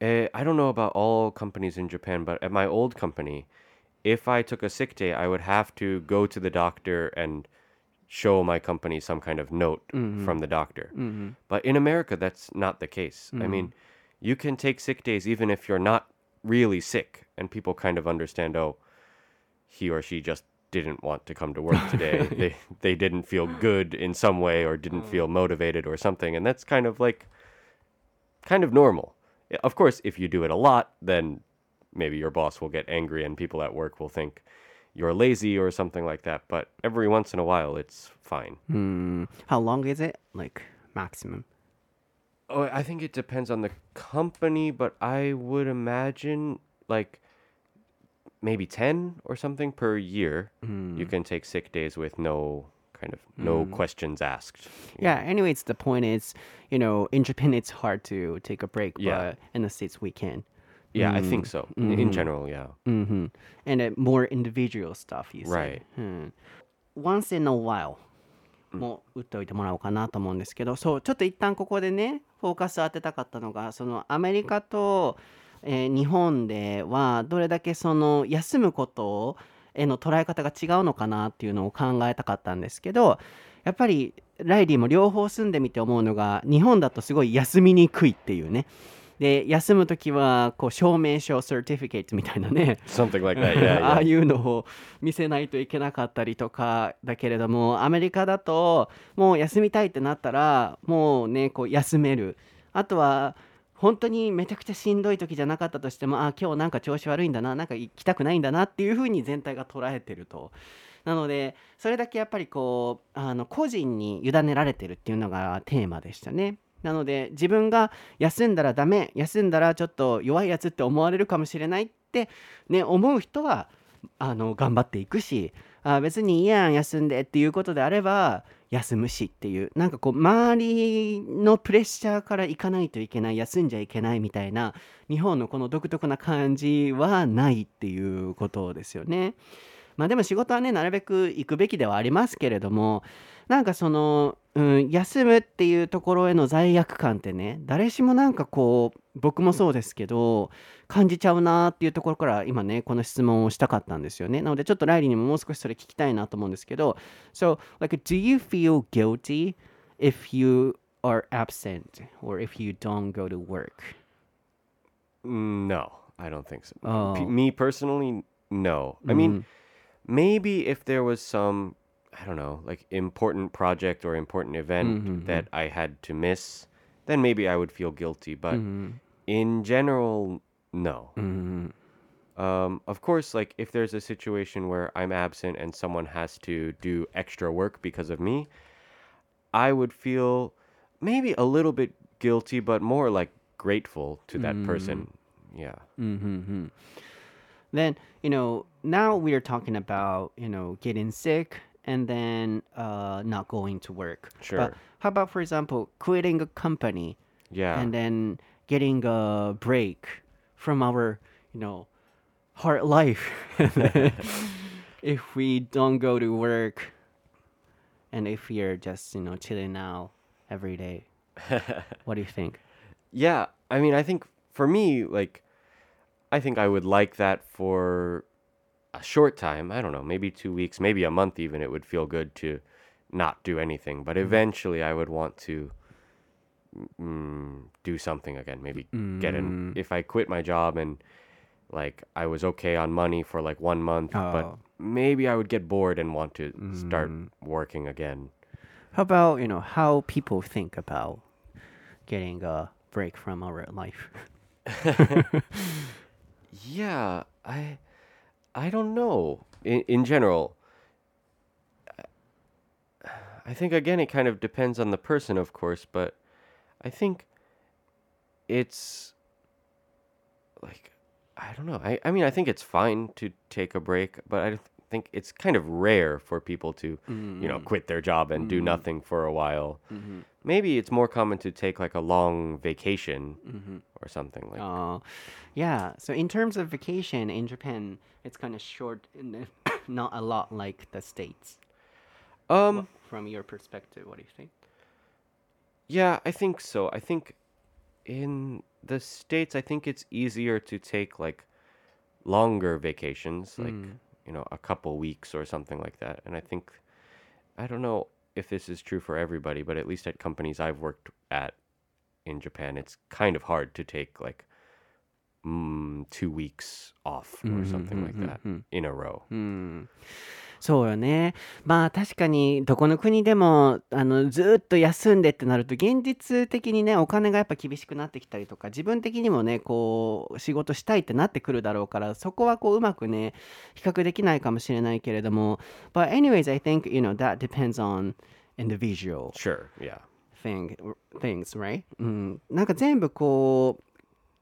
uh, I don't know about all companies in Japan, but at my old company, if I took a sick day, I would have to go to the doctor and show my company some kind of note mm-hmm. from the doctor. Mm-hmm. But in America, that's not the case. I mm-hmm. mean, you can take sick days even if you're not really sick, and people kind of understand, oh, he or she just didn't want to come to work today. they they didn't feel good in some way or didn't mm. feel motivated or something, and that's kind of like kind of normal. Of course, if you do it a lot, then maybe your boss will get angry and people at work will think you're lazy or something like that. But every once in a while, it's fine. Hmm. How long is it? Like maximum. Oh, I think it depends on the company, but I would imagine like maybe 10 or something per year. You can take sick days with no kind of no questions asked. Yeah. Anyways, the point is, you know, in Japan it's hard to take a break, Yeah. but in the states we can. Yeah, I think so. In- general, yeah. hmm And uh, more individual stuff, you Right. say. うん。Once in a while も打っておいてもらおうかなと思うんですけど、そう、ちょっと一旦ここでね、フォーカス当てたかったのが、そのアメリカと、えー日本ではどれだけその休むことへの捉え方が違うのかなっていうのを考えたかったんですけど、やっぱりライリーも両方住んでみて思うのが、日本だとすごい休みにくいっていうね。で、休むときは、こう、証明書、サーティフィケートみたいなね、Something like that. Yeah, ああ yeah. いうのを見せないといけなかったりとかだけれどもアメリカだともう休みたいってなったらもうねこう休めるあとは本当にめちゃくちゃしんどい時じゃなかったとしてもあ今日なんか調子悪いんだななんか行きたくないんだなっていうふうに全体が捉えてると。なのでそれだけやっぱりこうあの個人に委ねられてるっていうのがテーマでしたね。なので自分が休んだらダメ休んだらちょっと弱いやつって思われるかもしれないってね思う人はあの頑張っていくしあ別にいいやん休んでっていうことであれば休むしっていうなんかこう周りのプレッシャーから行かないといけない休んじゃいけないみたいな日本のこの独特な感じはないっていうことですよね。まあでも仕事はねなるべく行くべきではありますけれどもなんかその、うん、休むっていうところへの罪悪感ってね誰しもなんかこう僕もそうですけど感じちゃうなっていうところから今ねこの質問をしたかったんですよねなのでちょっとライリーにももう少しそれ聞きたいなと思うんですけど So like do you feel guilty if you are absent or if you don't go to work? No, I don't think so. Oh. P- me personally, no. I mean, maybe if there was some, I don't know, like important project or important event mm-hmm, mm-hmm. that I had to miss, then maybe I would feel guilty. But mm-hmm. in general, no. Um, of course, like if there's a situation where I'm absent and someone has to do extra work because of me, I would feel maybe a little bit guilty, but more like grateful to that person. Yeah. Mm-hmm. Hmm. Then, you know, now we are talking about, you know, getting sick and then uh, not going to work. Sure. But how about, for example, quitting a company Yeah. and then getting a break from our, you know, hard life? if we don't go to work and if we're just, you know, chilling out every day, what do you think? Yeah, I mean, I think for me, like, I think I would like that for a short time. I don't know, maybe two weeks, maybe a month even. It would feel good to not do anything. But mm-hmm. eventually, I would want to mm, do something again. Maybe get an. Mm. If I quit my job and like I was okay on money for like one month, but Oh. maybe I would get bored and want to start mm. working again. How about, you know, how people think about getting a break from our life? Yeah, I I don't know. In in general, I think again it kind of depends on the person, of course, but I think it's like I don't know. I, I mean, I think it's fine to take a break, but I think it's kind of rare for people to, you know, mm-hmm. quit their job and do mm-hmm. nothing for a while. Mm-hmm. Maybe it's more common to take like a long vacation or something like. oh, yeah. So in terms of vacation in Japan, it's kind of short, and not a lot like the states. Um, From your perspective, what do you think? yeah, I think so. I think in the states, I think it's easier to take like longer vacations, like you know, a couple weeks or something like that. And I think I don't know if this is true for everybody, but at least at companies I've worked at in Japan, it's kind of hard to take like mm, two weeks off or something like that in a row. うんそうよね。まあ確かにどこの国でもあのずーっと休んでってなると現実的にねお金がやっぱ厳しくなってきたりとか自分的にもねこう仕事したいってなってくるだろうからそこはこううまくね比較できないかもしれないけれども But anyways I think you know that depends on individual Sure, yeah. Thing, things, right? うん、なんか全部こう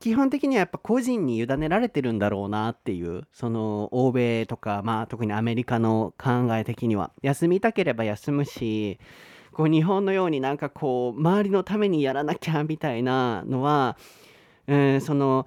基本的にはやっぱ個人に委ねられてるんだろうなっていうその欧米とかまあ特にアメリカの考え的には休みたければ休むしこう日本のようになんかこう周りのためにやらなきゃみたいなのは、うん、その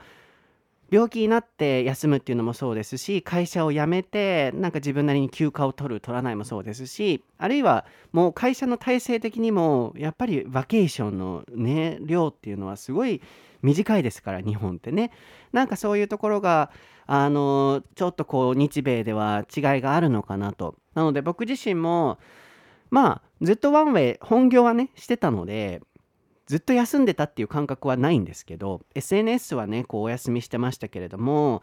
病気になって休むっていうのもそうですし会社を辞めてなんか自分なりに休暇を取る取らないもそうですしあるいはもう会社の体制的にもやっぱりバケーションのね量っていうのはすごい短いですから日本ってね。なんかそういうところがあのちょっとこう日米では違いがあるのかなと。なので僕自身もまあずっとワンウェイ本業はねしてたのでずっと休んでたっていう感覚はないんですけど SNS はねこうお休みしてましたけれども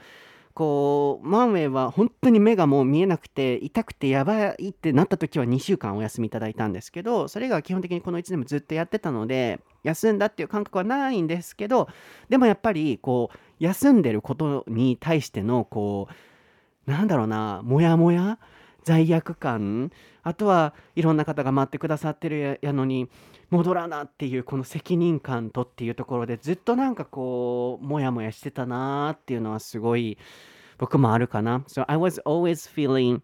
こうワンウェイは本当に目がもう見えなくて痛くてやばいってなった時は2週間お休みいただいたんですけどそれが基本的にこの1年もずっとやってたので休んだっていう感覚はないんですけどでもやっぱりこう休んでることに対してのこうなんだろうなモヤモヤ罪悪感あとはいろんな方が待ってくださってるややのに戻らなっていうこの責任感とっていうところでずっとなんかこうモヤモヤしてたなーっていうのはすごい僕もあるかな。So I was always feeling,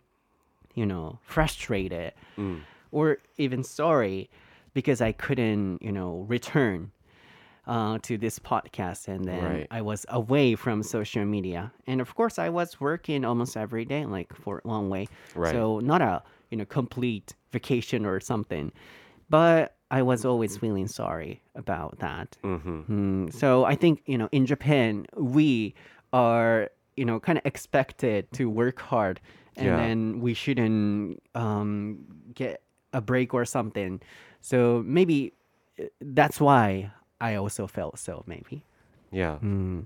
you know, frustrated or even sorry because I couldn't, you know, return uh, to this podcast and then Right. I was away from social media. And of course, I was working almost every day, like for a long way. Right. So not a, you know, complete vacation or something. But I was always feeling sorry about that. Mm, so I think, you know, in Japan, we are, you know, kind of expected to work hard and Yeah. then we shouldn't um, get a break or something. So maybe uh, that's why I also felt so, maybe. Yeah. I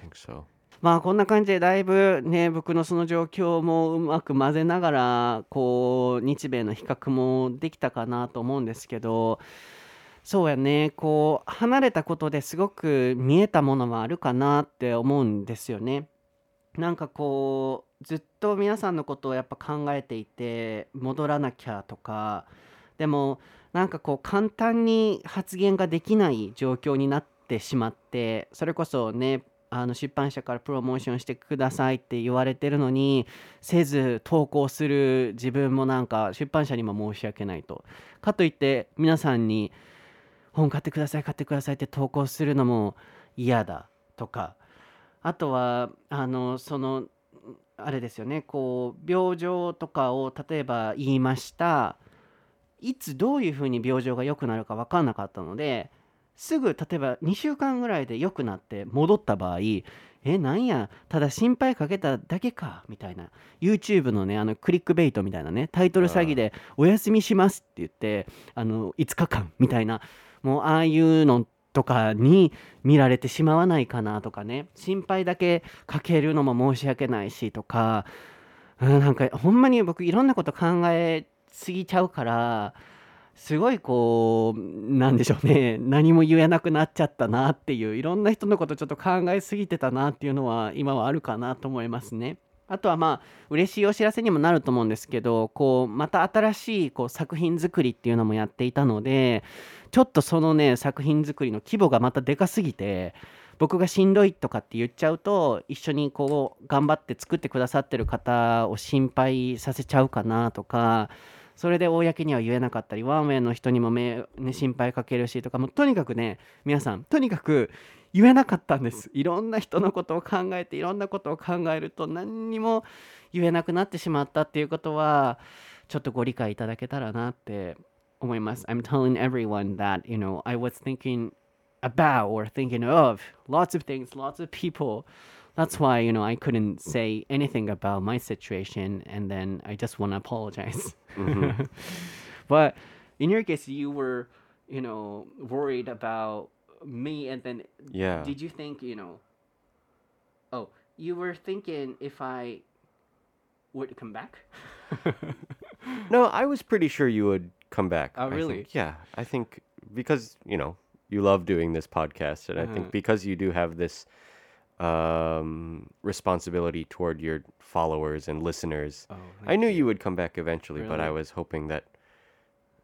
think so. まあこんな感じでだいぶね僕のその状況もうまく混ぜながらこう日米の比較もできたかなと思うんですけどそうやねこう離れたことですごく見えたものはあるかなって思うんですよね。なんかこうずっと皆さんのことをやっぱ考えていて戻らなきゃとかでもなんかこう簡単に発言ができない状況になってしまってそれこそねあの出版社からプロモーションしてくださいって言われてるのにせず投稿する自分もなんか出版社にも申し訳ないと。かといって皆さんに本買ってください買ってくださいって投稿するのも嫌だとかあとはあのそのあれですよねこう病状とかを例えば言いました。いつどういうふうに病状が良くなるか分かんなかったのですぐ例えば2週間ぐらいで良くなって戻った場合えなんやただ心配かけただけかみたいな。YouTube のねあのクリックベイトみたいなねタイトル詐欺で「お休みします」って言ってあの5日間みたいな。もうああいうのとかに見られてしまわないかなとかね。心配だけかけるのも申し訳ないしとか、うん、なんかほんまに僕いろんなこと考えすぎちゃうからすごいこうなんでしょうね何も言えなくなっちゃったなっていういろんな人のことちょっと考えすぎてたなっていうのは今はあるかなと思いますね。あとはまあ嬉しいお知らせにもなると思うんですけどこうまた新しいこう作品作りっていうのもやっていたのでちょっとそのね作品作りの規模がまたでかすぎて僕がしんどいとかって言っちゃうと一緒にこう頑張って作ってくださってる方を心配させちゃうかなとかそれで公には言えなかったりワンウェイの人にも、ね、心配かけるしとかもとにかくね皆さんとにかく言えなかったんです。いろんな人のことを考えていろんなことを考えると何にも言えなくなってしまったっていうことはちょっとご理解いただけたらなって思います。I'm telling everyone that you know I was thinking about or thinking of lots of things lots of people that's why you know I couldn't say anything about my situation and then I just want to apologize but in your case you were you know worried about me and then Yeah. did you think you know oh you were thinking if I would come back No, I was pretty sure you would come back. Oh, I think. really? Yeah, I think because you know you love doing this podcast, and I Uh-huh. think because you do have this um, responsibility toward your followers and listeners, oh I knew you would come back eventually. But I was hoping that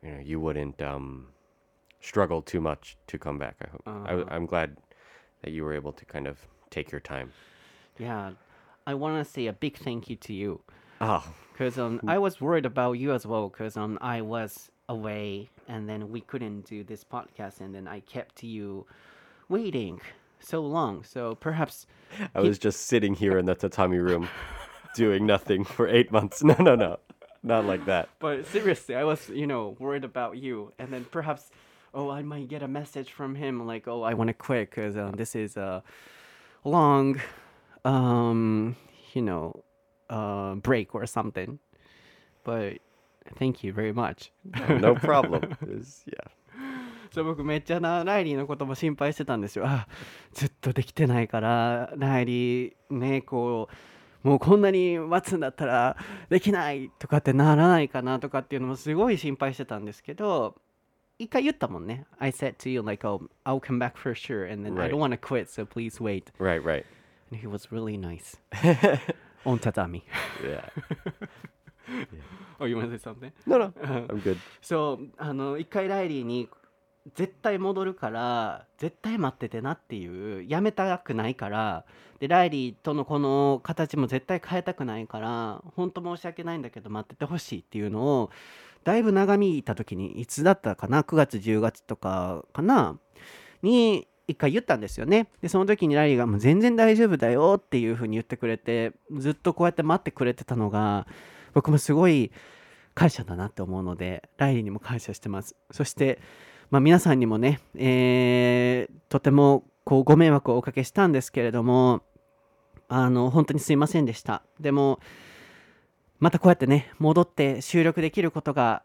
you know you wouldn't um, struggle too much to come back. I hope. I, Uh-huh. I'm glad that you were able to kind of take your time. yeah I want to say a big thank you to you Oh, because um, I was worried about you as well because um, I was away and then we couldn't do this podcast and then I kept you waiting so long so perhaps I was just sitting here in the tatami room, doing nothing for eight months. No, no, no, not like that. but seriously I was you know worried about you and then perhaps oh I might get a message from him like oh I want to quit because um, this is a long um you know uh, break or something but thank you very much No problem. Was- yeah. そう僕めっちゃなライリーのことも心配してたんですよ。あずっとできてないからライリーねこうもうこんなに待つんだったらできないとかってならないかなとかっていうのもすごい心配してたんですけど一回言ったもんね。I said to you like oh I'll come back for sure and then I Right. don't want to quit so please wait Right, right. and he was really nice on tatami Yeah. oh you want to say something? No, no, I'm good. そうあの一回ライリーに絶対戻るから絶対待っててなっていうやめたくないからでライリーとのこの形も絶対変えたくないから本当申し訳ないんだけど待っててほしいっていうのをだいぶ長引いた時にいつだったかな9月10月とかかなに一回言ったんですよね。でその時にライリーが「もう全然大丈夫だよ」っていう風に言ってくれてずっとこうやって待ってくれてたのが僕もすごい感謝だなって思うのでライリーにも感謝してます。そして、まあ、皆さんにもね、えーとてもこうご迷惑をおかけしたんですけれどもあの本当にすいませんでした。でもまたこうやってね戻って収録できることが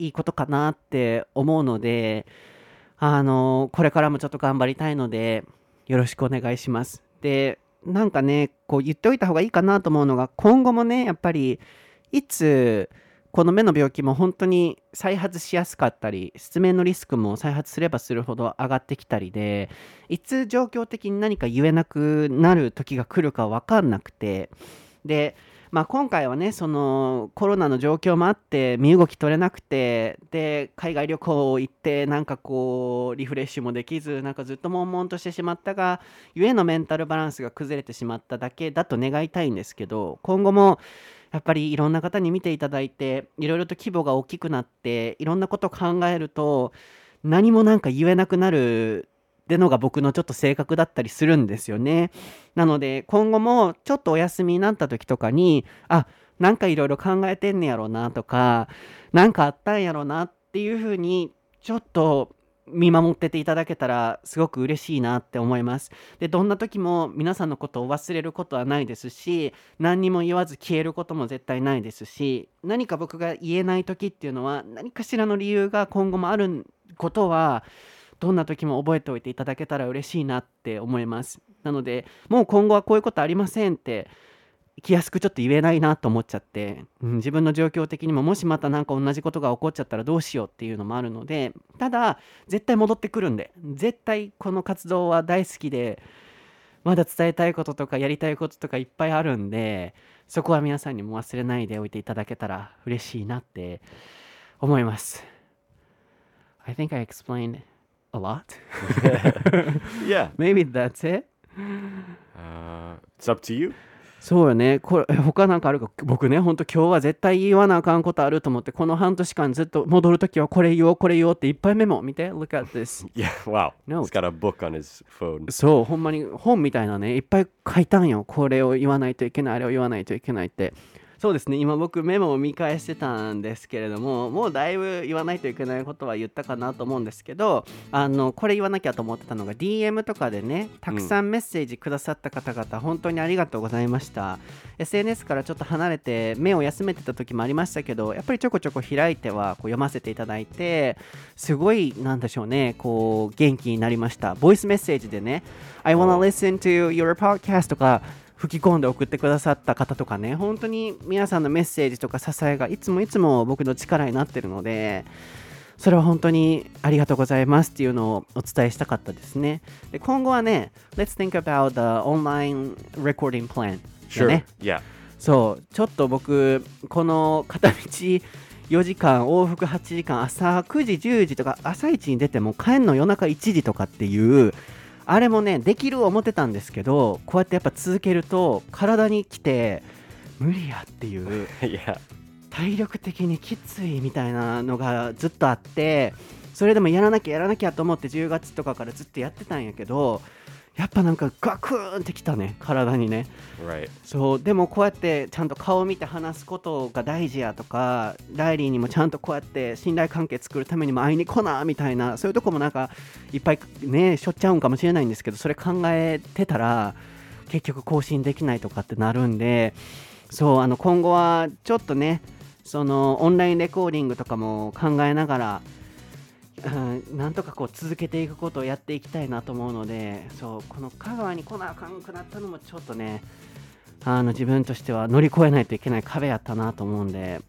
いいことかなって思うのであのこれからもちょっと頑張りたいのでよろしくお願いします。でなんかねこう言っておいた方がいいかなと思うのが今後もねやっぱりいつこの目の病気も本当に再発しやすかったり失明のリスクも再発すればするほど上がってきたりでいつ状況的に何か言えなくなる時が来るか分かんなくて。で、まあ、今回はねそのコロナの状況もあって身動き取れなくてで海外旅行行ってなんかこうリフレッシュもできずなんかずっと悶々としてしまったがゆえのメンタルバランスが崩れてしまっただけだと願いたいんですけど今後もやっぱりいろんな方に見ていただいていろいろと規模が大きくなっていろんなことを考えると何もなんか言えなくなるってのが僕のちょっと性格だったりするんですよね。なので今後もちょっとお休みになった時とかにあなんかいろいろ考えてんねやろうなとかなんかあったんやろうなっていうふうにちょっと見守ってていただけたらすごく嬉しいなって思います。でどんな時も皆さんのことを忘れることはないですし何にも言わず消えることも絶対ないですし何か僕が言えない時っていうのは何かしらの理由が今後もあることはどんな時も覚えておいていただけたら嬉しいなって思います。なのでもう今後はこういうことありませんって気安くちょっと言えないなと思っちゃって、うん自分の状況的にももしまた何か同じことが起こっちゃったらどうしようっていうのもあるのでただ絶対戻ってくるんで絶対この活動は大好きでまだ伝えたいこととかやりたいこととかいっぱいあるんでそこは皆さんにも忘れないでおいていただけたら嬉しいなって思います。I think I explained a lot? Yeah. Maybe that's it? Uh, it's up to you. そうよね。これ 他なんかあるか？僕ね、ほんと今日は絶対言わなあかんことあると思って、この半年間ずっと戻るときはこれ言おう、これ言おうっていっぱいメモ見て。Look at this. Yeah. Wow. No. He's got a book on his phone. そう、ほんまに本みたいなね、いっぱい書いたんよ。これを言わないといけない、あれを言わないといけないって。そうですね、今僕メモを見返してたんですけれども、もうだいぶ言わないといけないことは言ったかなと思うんですけど、あの、これ言わなきゃと思ってたのが DM とかでね、たくさんメッセージくださった方々、本当にありがとうございました。SNS からちょっと離れて目を休めてた時もありましたけど、やっぱりちょこちょこ開いてはこう読ませていただいて、すごい、なんでしょうね、こう、元気になりました。ボイスメッセージでね、I wanna listen to your podcast とか、吹き込んで送ってくださった方とかね、本当に皆さんのメッセージとか支えがいつもいつも僕の力になってるので、それは本当にありがとうございますっていうのをお伝えしたかったですね。で今後はね、Let's think about the online recording plan で Sure. ね。Yeah. そう、ちょっと僕、この片道4時間、往復8時間、朝9時、10時とか、朝一に出ても帰んの夜中1時とかっていう、あれもね、できる思ってたんですけど、こうやってやっぱ続けると、体に来て、無理やっていう. 体力的にきついみたいなのがずっとあってそれでもやらなきゃやらなきゃと思って10月とかからずっとやってたんやけどやっぱなんかガクーンってきたね体にね.そうでもこうやってちゃんと顔を見て話すことが大事やとかライリーにもちゃんとこうやって信頼関係作るためにも会いに来なみたいなそういうとこもなんかいっぱいねしょっちゃうんかもしれないんですけどそれ考えてたら結局更新できないとかってなるんでそうあの今後はちょっとねそのオンラインレコーディングとかも考えながらうんなんとかこう続けていくことをやっていきたいなと思うのでそうこの香川に来なあかんくなったのもちょっとねあの自分としては乗り越えないといけない壁やったなと思うんで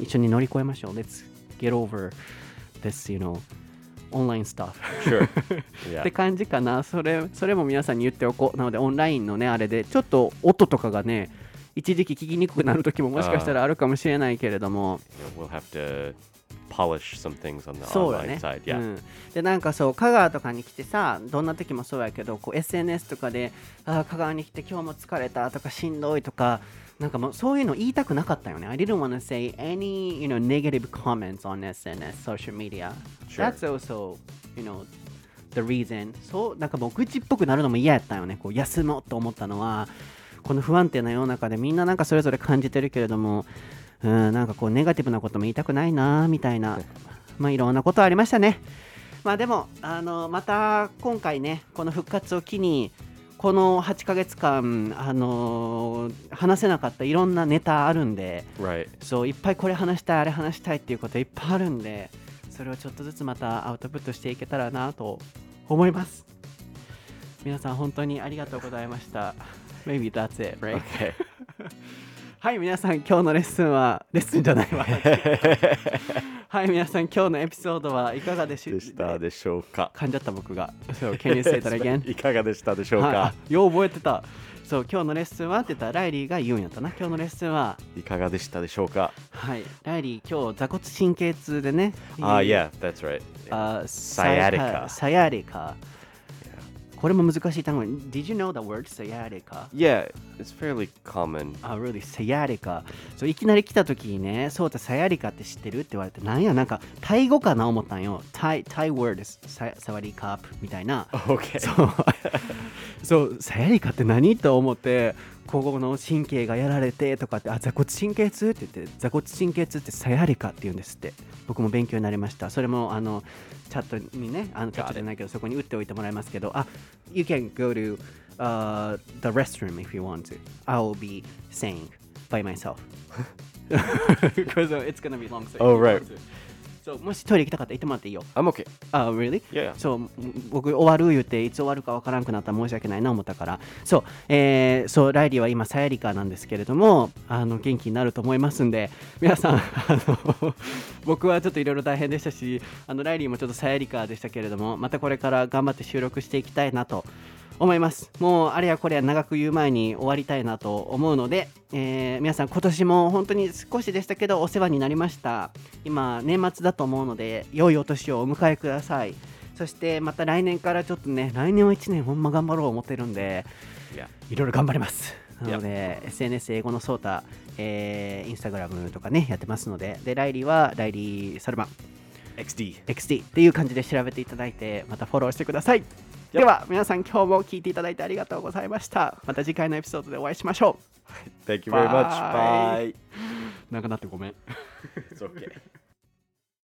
一緒に乗り越えましょう。Let's get over this you know online stuff. Sure. っ yeah. て感じかな。それそれも皆さんに言っておこう。なのでオンラインのねあれでちょっと音とかがね一時期聞きにくくなる時ももしかしたらあるかもしれないけれども。Know, we'll have to polish some things on the そうよ online ね side. Yeah. うん、でなんかそう香川とかに来てさどんな時もそうやけどこう SNS とかであー香川に来て今日も疲れたとかしんどいとかなんかもうそういうの言いたくなかったよね I didn't want to say any you know negative comments on SNS social media Sure. that's also you know the reason そうなんかもう愚痴っぽくなるのも嫌やったよねこう休もうと思ったのはこの不安定な世の中でみんななんかそれぞれ感じてるけれどもうんなんかこうネガティブなことも言いたくないなみたいなまあいろんなことありましたねまあでもあのまた今回ねこの復活を機にこの8ヶ月間あの話せなかったいろんなネタあるんで.そういっぱいこれ話したいあれ話したいっていうこといっぱいあるんでそれをちょっとずつまたアウトプットしていけたらなと思います皆さん本当にありがとうございました Maybe that's it, right? Okay. はい皆さん今日のレッスンはレッスンじゃないわ。はい皆さん今日のエピソードはいかがでしたでしょうか。噛んじゃった僕が。So can you say that again? いかがでしたでしょうはいあかよう覚えてた。そう今日のレッスンはって言ったらライリーが言うんやったな。今日のレッスンは。いかがでしたでしょうか。はい。ライリー今日座骨神経痛でね。Ah, yeah, that's right. あ Sciatica サヤリカこれも難しい単語 Did you know the word sciatica? Yeah, it's fairly common. あ、really? サヤリカ。そういきなり来た時にね、そうだ、サヤリカって知ってるって言われて、なんや、なんか、タイ語かな思ったんよ。タイ、タイ word です。ササワリカープみたいな。Okay. そう、そう、サヤリカって何？と思って、ここの神経がやられてとかって、あ、座骨神経痛って言って、座骨神経痛ってサヤリカって言うんですって。僕も勉強になりました。それも、あの、チャットにね、あのチャットじゃないけど、そこに打っておいてもらいますけど、あ、You can go to、uh, the restroom if you want to. I'll be saying by myself. Because it's gonna be long. So Oh, right. そうもしトイレ行きたかったら行ってもらっていいよ。I'm okay. あ、really? Yeah. そう、僕終わる言うて、いつ終わるかわからんくなったら申し訳ないな思ったから。そう、えー、そう、ライリーは今、サヤリカなんですけれども、あの、元気になると思いますんで、皆さん、あの、僕はちょっといろいろ大変でしたし、あの、ライリーもちょっとサヤリカでしたけれども、またこれから頑張って収録していきたいなと思います。もう、あれやこれや長く言う前に終わりたいなと思うので、えー皆さん今年も本当に少しでしたけどお世話になりました。今、年末だと思うので、良いお年をお迎えください。そしてまた来年からちょっとね来年は1年ほんま頑張ろう思ってるんで.いろいろ頑張りますなので、SNS 英語のソータ、えー、インスタグラムとかねやってますのででライリーはライリー・サルマン XD. XD っていう感じで調べていただいてまたフォローしてください、では皆さん今日も聞いていただいてありがとうございましたまた次回のエピソードでお会いしましょ Thank you very much. Bye. 長なってごめん It's okay.